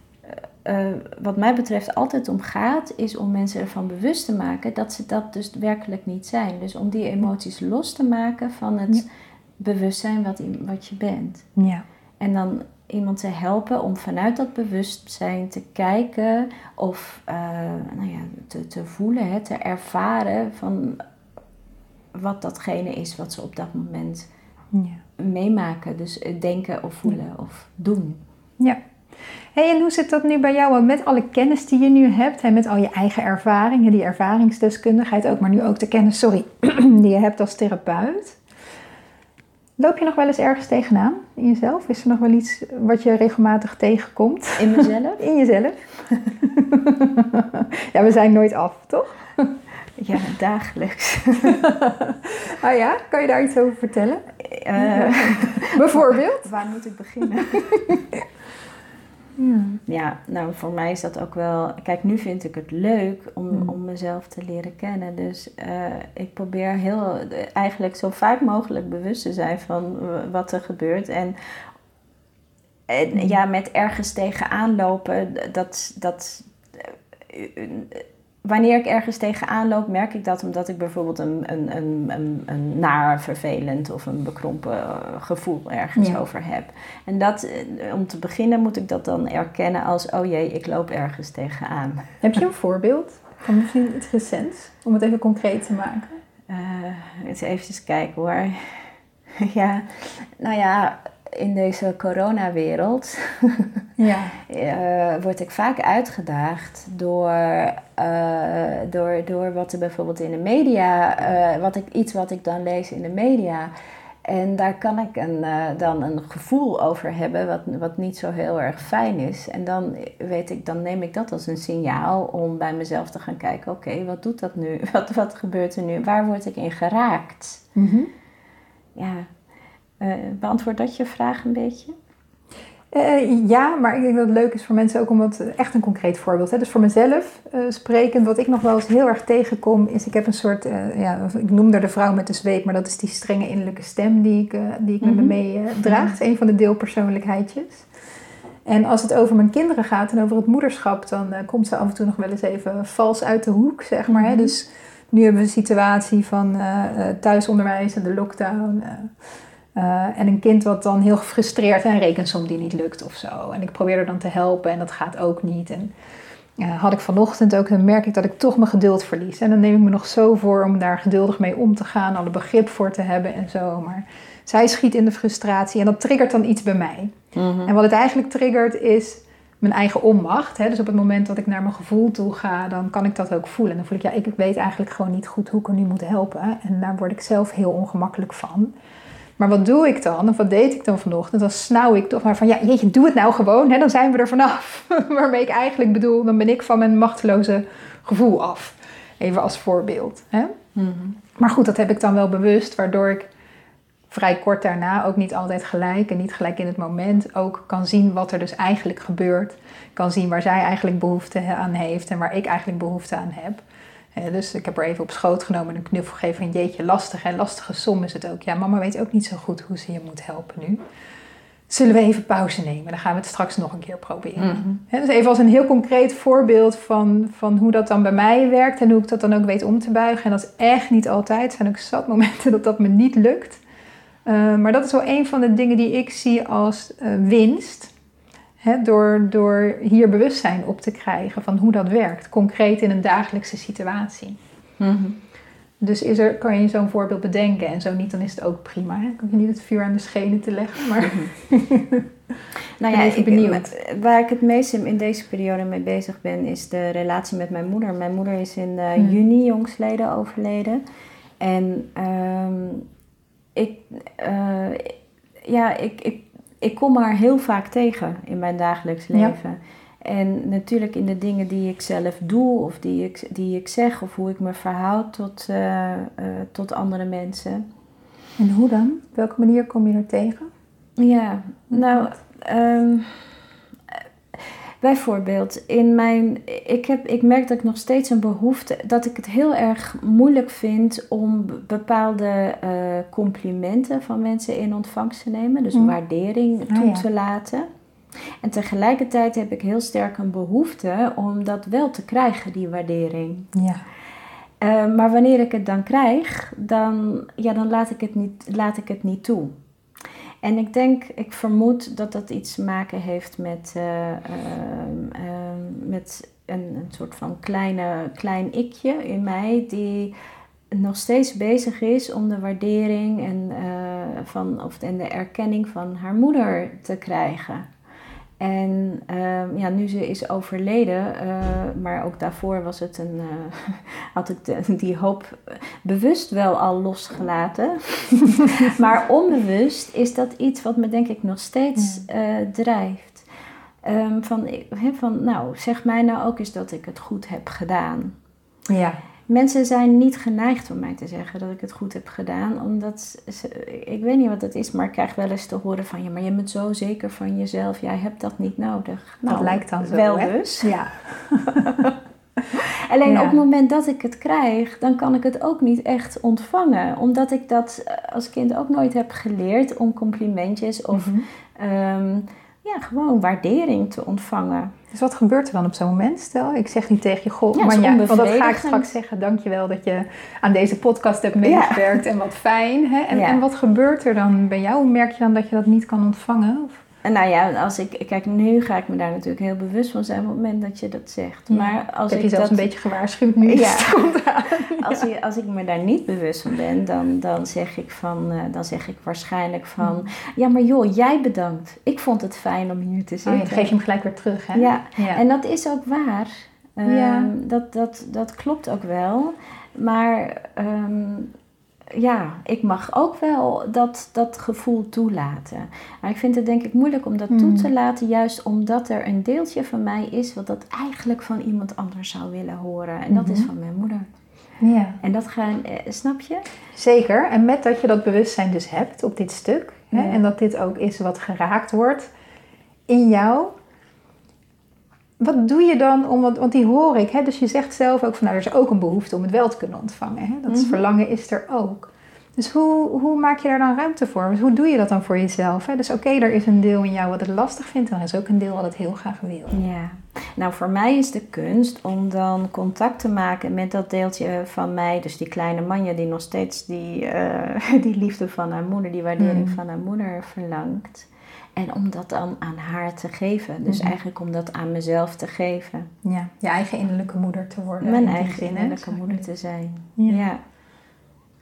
[SPEAKER 3] eh, wat mij betreft altijd om gaat, is om mensen ervan bewust te maken dat ze dat dus werkelijk niet zijn. Dus om die emoties los te maken van het
[SPEAKER 2] Ja.
[SPEAKER 3] bewustzijn wat, wat je bent.
[SPEAKER 2] Ja.
[SPEAKER 3] En dan iemand te helpen om vanuit dat bewustzijn te kijken of eh, nou ja, te, te voelen, hè, te ervaren van wat datgene is wat ze op dat moment
[SPEAKER 2] Ja.
[SPEAKER 3] meemaken. Dus denken of voelen of doen.
[SPEAKER 2] Ja. Hey, en hoe zit dat nu bij jou? Want met alle kennis die je nu hebt en met al je eigen ervaringen, die ervaringsdeskundigheid ook, maar nu ook de kennis, sorry, die je hebt als therapeut. Loop je nog wel eens ergens tegenaan in jezelf? Is er nog wel iets wat je regelmatig tegenkomt
[SPEAKER 3] In mezelf?
[SPEAKER 2] in jezelf? ja, we zijn nooit af, toch?
[SPEAKER 3] ja, dagelijks.
[SPEAKER 2] Ah ja, kan je daar iets over vertellen?
[SPEAKER 3] Eh,
[SPEAKER 2] Bijvoorbeeld?
[SPEAKER 3] waar moet ik beginnen?
[SPEAKER 2] Ja.
[SPEAKER 3] Ja, nou voor mij is dat ook wel. Kijk, nu vind ik het leuk om,
[SPEAKER 2] Mm.
[SPEAKER 3] om mezelf te leren kennen. Dus eh, ik probeer heel eigenlijk zo vaak mogelijk bewust te zijn van eh, wat er gebeurt. En, en
[SPEAKER 2] Mm.
[SPEAKER 3] ja, met ergens tegenaan lopen, dat. dat eh, Wanneer ik ergens tegenaan loop, merk ik dat omdat ik bijvoorbeeld een, een, een, een, een naar, vervelend of een bekrompen gevoel ergens
[SPEAKER 2] Ja.
[SPEAKER 3] over heb. En dat, eh, om te beginnen moet ik dat dan erkennen als, oh jee, ik loop ergens tegenaan.
[SPEAKER 2] Heb je een voorbeeld van misschien iets recents, om het even concreet te maken?
[SPEAKER 3] Eh eens even kijken hoor. ja, nou ja, in deze coronawereld
[SPEAKER 2] Ja.
[SPEAKER 3] eh, word ik vaak uitgedaagd door, eh, door, door wat er bijvoorbeeld in de media, eh, wat ik, iets wat ik dan lees in de media. En daar kan ik een, dan een gevoel over hebben wat, wat niet zo heel erg fijn is. En dan weet ik, dan neem ik dat als een signaal om bij mezelf te gaan kijken, oké, wat doet dat nu? Wat, wat gebeurt er nu? Waar word ik in geraakt?
[SPEAKER 2] Mhm.
[SPEAKER 3] Ja, eh beantwoord dat je vraag een beetje?
[SPEAKER 2] Eh, ja, maar ik denk dat het leuk is voor mensen ook om wat echt een concreet voorbeeld. Hè? Dus voor mezelf uh, sprekend, wat ik nog wel eens heel erg tegenkom, is ik heb een soort, ja, ik noem er de vrouw met de zweep, maar dat is die strenge innerlijke stem die ik, die ik mm -hmm. met me meedraag. Het is een van de deelpersoonlijkheidjes. En als het over mijn kinderen gaat en over het moederschap, dan komt ze af en toe nog wel eens even vals uit de hoek, zeg maar. Hè? Dus nu hebben we een situatie van thuisonderwijs en de lockdown. Uh, en een kind wat dan heel gefrustreerd en rekensom die niet lukt of zo. En ik probeer er dan te helpen en dat gaat ook niet. En uh, had ik vanochtend ook, dan merk ik dat ik toch mijn geduld verlies. En dan neem ik me nog zo voor om daar geduldig mee om te gaan, alle begrip voor te hebben en zo. Maar zij schiet in de frustratie en dat triggert dan iets bij mij. Mm -hmm. En wat het eigenlijk triggert is mijn eigen onmacht. Hè? Dus op het moment dat ik naar mijn gevoel toe ga, dan kan ik dat ook voelen. En dan voel ik, ja, ik weet eigenlijk gewoon niet goed hoe ik er nu moet helpen. En daar word ik zelf heel ongemakkelijk van. Maar wat doe ik dan? Of wat deed ik dan vanochtend? Dan snauw ik toch maar van, ja, jeetje, doe het nou gewoon. Hè? Dan zijn we er vanaf. Waarmee ik eigenlijk bedoel, dan ben ik van mijn machteloze gevoel af. Even als voorbeeld. Hè? Mm -hmm. Maar goed, dat heb ik dan wel bewust, waardoor ik vrij kort daarna, ook niet altijd gelijk en niet gelijk in het moment, ook kan zien wat er dus eigenlijk gebeurt. Kan zien waar zij eigenlijk behoefte aan heeft en waar ik eigenlijk behoefte aan heb. Dus ik heb er even op schoot genomen en een knuffel gegeven van jeetje, lastig en lastige som is het ook. Ja, mama weet ook niet zo goed hoe ze je moet helpen nu. Zullen we even pauze nemen? Dan gaan we het straks nog een keer proberen. Mm -hmm. Dus even als een heel concreet voorbeeld van, van hoe dat dan bij mij werkt en hoe ik dat dan ook weet om te buigen. En dat is echt niet altijd. Er zijn ook zat momenten dat dat me niet lukt. Uh, maar dat is wel een van de dingen die ik zie als uh, winst. Door, door hier bewustzijn op te krijgen van hoe dat werkt, concreet in een dagelijkse situatie. Mm -hmm. Dus is er, kan je zo'n voorbeeld bedenken en zo niet, dan is het ook prima. Hè? Ik hoef je niet het vuur aan de schenen te leggen, maar
[SPEAKER 3] mm -hmm. nou ja, ik, benieuwd. waar ik het meest in deze periode mee bezig ben, is de relatie met mijn moeder. Mijn moeder is in uh, mm. juni jongstleden overleden. En um, ik, uh, ja, ik, ik, ik kom haar heel vaak tegen in mijn dagelijks leven. Ja. En natuurlijk in de dingen die ik zelf doe of die ik, die ik zeg of hoe ik me verhoud tot, uh, uh, tot andere mensen.
[SPEAKER 2] En hoe dan? Op welke manier kom je er tegen?
[SPEAKER 3] Ja, nou, um, Bijvoorbeeld, in mijn, ik, heb, ik merk dat ik nog steeds een behoefte, dat ik het heel erg moeilijk vind om bepaalde uh, complimenten van mensen in ontvangst te nemen, dus
[SPEAKER 2] Mm.
[SPEAKER 3] waardering
[SPEAKER 2] Ah,
[SPEAKER 3] toe
[SPEAKER 2] ja.
[SPEAKER 3] te laten. En tegelijkertijd heb ik heel sterk een behoefte om dat wel te krijgen, die waardering.
[SPEAKER 2] Ja.
[SPEAKER 3] Eh, maar wanneer ik het dan krijg, dan, ja, dan laat, ik het niet, laat ik het niet toe. En ik denk, ik vermoed dat dat iets te maken heeft met, eh, ehm, ehm, met een, een soort van kleine, klein ikje in mij die nog steeds bezig is om de waardering en, eh, van, of, en de erkenning van haar moeder te krijgen. En ehm, ja, nu ze is overleden, eh, maar ook daarvoor was het een, eh, had ik de- die hoop bewust wel al losgelaten. maar onbewust is dat iets wat me denk ik nog steeds eh, drijft. Ehm, van, van, nou, zeg mij nou ook eens dat ik het goed heb gedaan.
[SPEAKER 2] Ja.
[SPEAKER 3] Mensen zijn niet geneigd om mij te zeggen dat ik het goed heb gedaan, omdat ze, ik weet niet wat het is, maar ik krijg wel eens te horen van ja, maar je bent zo zeker van jezelf, jij hebt dat niet nodig.
[SPEAKER 2] Dat lijkt dan zo,
[SPEAKER 3] Wel
[SPEAKER 2] hè?
[SPEAKER 3] dus.
[SPEAKER 2] Ja.
[SPEAKER 3] Alleen
[SPEAKER 2] Ja.
[SPEAKER 3] op het moment dat ik het krijg, dan kan ik het ook niet echt ontvangen, omdat ik dat eh, als kind ook nooit heb geleerd om complimentjes of
[SPEAKER 2] Mhm.
[SPEAKER 3] ehm, ja, gewoon waardering te ontvangen.
[SPEAKER 2] Dus wat gebeurt er dan op zo'n moment? Stel, ik zeg niet tegen je, goh,
[SPEAKER 3] Ja, is
[SPEAKER 2] Manja, want dat ga ik straks zeggen. Dankjewel dat je aan deze podcast hebt meegewerkt en wat fijn. Hè? En,
[SPEAKER 3] Ja.
[SPEAKER 2] en wat gebeurt er dan bij jou? Hoe merk je dan dat je dat niet kan ontvangen? Of-
[SPEAKER 3] En nou ja, als ik, kijk, nu ga ik me daar natuurlijk heel bewust van zijn op het moment dat je dat zegt.
[SPEAKER 2] Ja.
[SPEAKER 3] Maar als
[SPEAKER 2] heb
[SPEAKER 3] ik
[SPEAKER 2] je zelfs
[SPEAKER 3] dat,
[SPEAKER 2] een beetje gewaarschuwd nu?
[SPEAKER 3] Ja. als, ik, als ik me daar niet bewust van ben, dan, dan, zeg ik van, eh, dan zeg ik waarschijnlijk van,
[SPEAKER 2] Mm.
[SPEAKER 3] ja, maar joh, jij bedankt. Ik vond het fijn om hier te
[SPEAKER 2] Oh,
[SPEAKER 3] zitten.
[SPEAKER 2] ja, dan geef je hem gelijk weer terug, hè?
[SPEAKER 3] Ja,
[SPEAKER 2] ja.
[SPEAKER 3] En dat is ook waar.
[SPEAKER 2] Ja.
[SPEAKER 3] dat, dat, dat klopt ook wel. Maar ehm, ja, ik mag ook wel dat, dat gevoel toelaten. Maar ik vind het denk ik moeilijk om dat toe
[SPEAKER 2] Hmm.
[SPEAKER 3] te laten, juist omdat er een deeltje van mij is wat dat eigenlijk van iemand anders zou willen horen. En dat is
[SPEAKER 2] Mhm.
[SPEAKER 3] van mijn moeder.
[SPEAKER 2] ja.
[SPEAKER 3] En dat gaan, eh, snap je?
[SPEAKER 2] Zeker. En met dat je dat bewustzijn dus hebt op dit stuk. Hè,
[SPEAKER 3] Ja.
[SPEAKER 2] En dat dit ook is wat geraakt wordt in jou. Wat doe je dan om, want, want die hoor ik, hè? dus je zegt zelf ook van nou, er is ook een behoefte om het wel te kunnen ontvangen. Hè? Dat
[SPEAKER 3] Mhm.
[SPEAKER 2] verlangen is er ook. Dus hoe, hoe maak je daar dan ruimte voor? Dus hoe doe je dat dan voor jezelf? Hè? Dus oké, er is een deel in jou wat het lastig vindt, en er is ook een deel wat het heel graag wil.
[SPEAKER 3] Ja, nou voor mij is de kunst om dan contact te maken met dat deeltje van mij, dus die kleine manja die nog steeds die, eh, die liefde van haar moeder, die waardering
[SPEAKER 2] Mm.
[SPEAKER 3] van haar moeder verlangt. En om dat dan aan haar te geven. Dus
[SPEAKER 2] Mhm.
[SPEAKER 3] eigenlijk om dat aan mezelf te geven.
[SPEAKER 2] Ja, je eigen innerlijke moeder te worden.
[SPEAKER 3] Mijn
[SPEAKER 2] in
[SPEAKER 3] eigen
[SPEAKER 2] zin,
[SPEAKER 3] innerlijke moeder te zijn.
[SPEAKER 2] Ja.
[SPEAKER 3] Ja.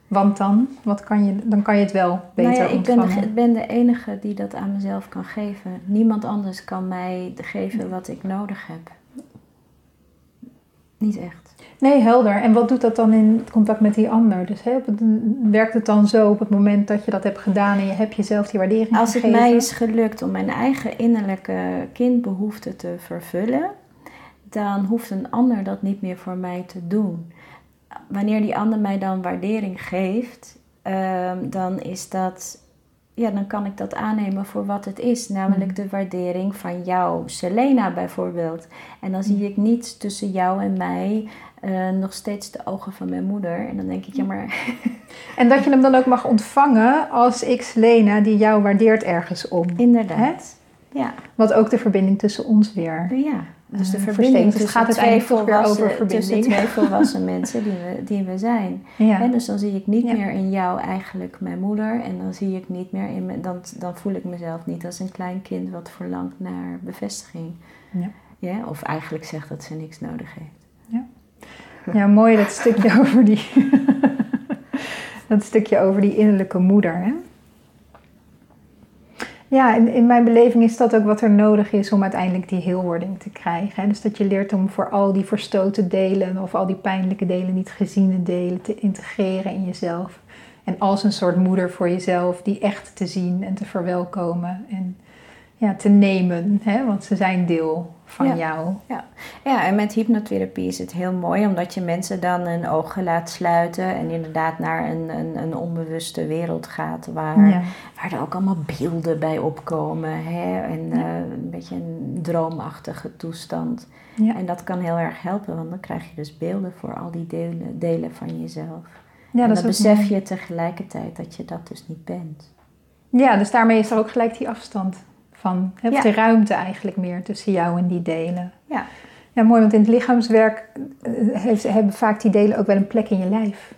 [SPEAKER 2] Want dan, wat kan je, dan kan je het wel beter
[SPEAKER 3] Nou ja, ik ben, de, ik ben de enige die dat aan mezelf kan geven. Niemand anders kan mij geven wat ik nodig heb. Niet echt.
[SPEAKER 2] Nee, helder. En wat doet dat dan in het contact met die ander? Dus hè, het- werkt het dan zo op het moment dat je dat hebt gedaan en je hebt jezelf die waardering
[SPEAKER 3] Als het
[SPEAKER 2] gegeven?
[SPEAKER 3] mij is gelukt om mijn eigen innerlijke kindbehoefte te vervullen, dan hoeft een ander dat niet meer voor mij te doen. Wanneer die ander mij dan waardering geeft, ehm, dan is dat, ja, dan kan ik dat aannemen voor wat het is, namelijk
[SPEAKER 2] Mhm.
[SPEAKER 3] de waardering van jou, Selena bijvoorbeeld. En dan zie ik niet tussen jou en mij eh, nog steeds de ogen van mijn moeder. En dan denk ik, ja, maar
[SPEAKER 2] En dat je hem dan ook mag ontvangen als X Lena die jou waardeert ergens om.
[SPEAKER 3] inderdaad. Ja.
[SPEAKER 2] Wat ook de verbinding tussen ons weer.
[SPEAKER 3] Ja, dus de
[SPEAKER 2] Eh,
[SPEAKER 3] verbinding.
[SPEAKER 2] Dus het
[SPEAKER 3] tussen,
[SPEAKER 2] gaat
[SPEAKER 3] twee
[SPEAKER 2] weer
[SPEAKER 3] volwassen,
[SPEAKER 2] over
[SPEAKER 3] tussen
[SPEAKER 2] verbinding.
[SPEAKER 3] twee volwassen mensen die we, die we zijn.
[SPEAKER 2] Ja.
[SPEAKER 3] En dus dan zie ik niet
[SPEAKER 2] Ja.
[SPEAKER 3] meer in jou eigenlijk mijn moeder. En dan zie ik niet meer in me, dan, dan voel ik mezelf niet als een klein kind wat verlangt naar bevestiging.
[SPEAKER 2] Ja.
[SPEAKER 3] Ja, of eigenlijk zegt dat ze niks nodig heeft.
[SPEAKER 2] ja, mooi dat stukje over die, dat stukje over die innerlijke moeder. Hè? Ja, in, in mijn beleving is dat ook wat er nodig is om uiteindelijk die heelwording te krijgen. Hè? Dus dat je leert om voor al die verstoten delen of al die pijnlijke delen, niet geziene delen, te integreren in jezelf. En als een soort moeder voor jezelf, die echt te zien en te verwelkomen en ja, te nemen. Hè? Want ze zijn deel van
[SPEAKER 3] Ja.
[SPEAKER 2] jou.
[SPEAKER 3] Ja. ja, en met hypnotherapie is het heel mooi omdat je mensen dan hun ogen laat sluiten en inderdaad naar een, een, een onbewuste wereld gaat waar,
[SPEAKER 2] Ja.
[SPEAKER 3] waar er ook allemaal beelden bij opkomen. Hè? En eh, een beetje een droomachtige toestand.
[SPEAKER 2] Ja.
[SPEAKER 3] En dat kan heel erg helpen, want dan krijg je dus beelden voor al die delen, delen van jezelf.
[SPEAKER 2] Ja,
[SPEAKER 3] en
[SPEAKER 2] dat
[SPEAKER 3] dan besef
[SPEAKER 2] mooi.
[SPEAKER 3] je tegelijkertijd dat je dat dus niet bent.
[SPEAKER 2] Ja, dus daarmee is er ook gelijk die afstand van, hè, of
[SPEAKER 3] Ja.
[SPEAKER 2] de ruimte eigenlijk meer tussen jou en die delen.
[SPEAKER 3] Ja.
[SPEAKER 2] Ja, mooi, want in het lichaamswerk eh, heeft, hebben vaak die delen ook wel een plek in je lijf.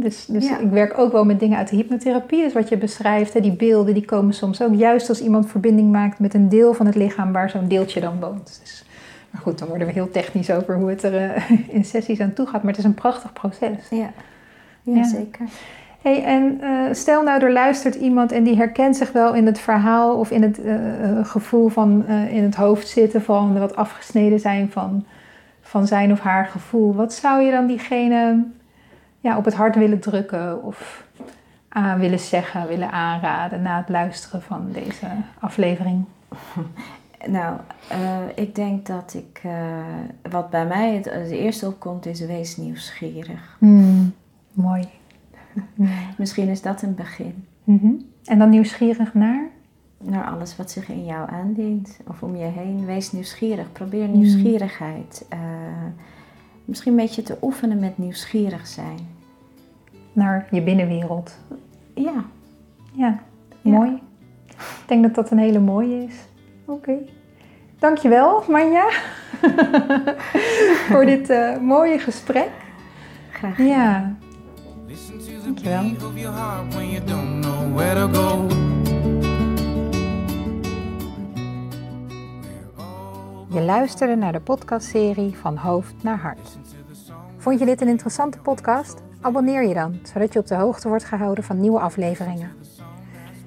[SPEAKER 2] Dus dus
[SPEAKER 3] Ja.
[SPEAKER 2] ik werk ook wel met dingen uit de hypnotherapie. Dus wat je beschrijft, die beelden, die komen soms ook juist als iemand verbinding maakt met een deel van het lichaam waar zo'n deeltje dan woont. Dus, maar goed, dan worden we heel technisch over hoe het er eh, in sessies aan toe gaat. Maar het is een prachtig proces.
[SPEAKER 3] Ja, ja,
[SPEAKER 2] Ja.
[SPEAKER 3] zeker.
[SPEAKER 2] Hey, en eh, stel nou, er luistert iemand en die herkent zich wel in het verhaal of in het eh, eh, gevoel van in het hoofd zitten van wat afgesneden zijn van, van zijn of haar gevoel. Wat zou je dan diegene ja, op het hart willen drukken of aan willen zeggen, willen aanraden na het luisteren van deze aflevering?
[SPEAKER 3] Nou, ik denk dat ik, wat bij mij het, het eerste opkomt, is wees nieuwsgierig.
[SPEAKER 2] Hmm, mooi. Ja.
[SPEAKER 3] Misschien is dat een begin.
[SPEAKER 2] Mhm. En dan nieuwsgierig naar?
[SPEAKER 3] Naar alles wat zich in jou aandient of om je heen. Wees nieuwsgierig. Probeer nieuwsgierigheid. eh, misschien een beetje te oefenen met nieuwsgierig zijn.
[SPEAKER 2] Naar je binnenwereld.
[SPEAKER 3] Ja,
[SPEAKER 2] Ja,
[SPEAKER 3] Ja.
[SPEAKER 2] mooi. Ik denk dat dat een hele mooie is. Oké. Dankjewel, Manja, voor dit eh, mooie gesprek.
[SPEAKER 3] graag. gedaan.
[SPEAKER 2] Ja, Dankjewel. je luisterde naar de podcastserie Van Hoofd naar Hart. Vond je dit een interessante podcast? Abonneer je dan, zodat je op de hoogte wordt gehouden van nieuwe afleveringen.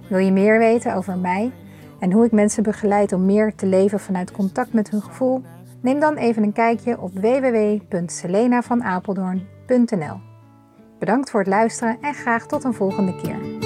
[SPEAKER 2] Wil je meer weten over mij en hoe ik mensen begeleid om meer te leven vanuit contact met hun gevoel? Neem dan even een kijkje op www.selenavanaapeldoorn.nl. Bedankt voor het luisteren en graag tot een volgende keer.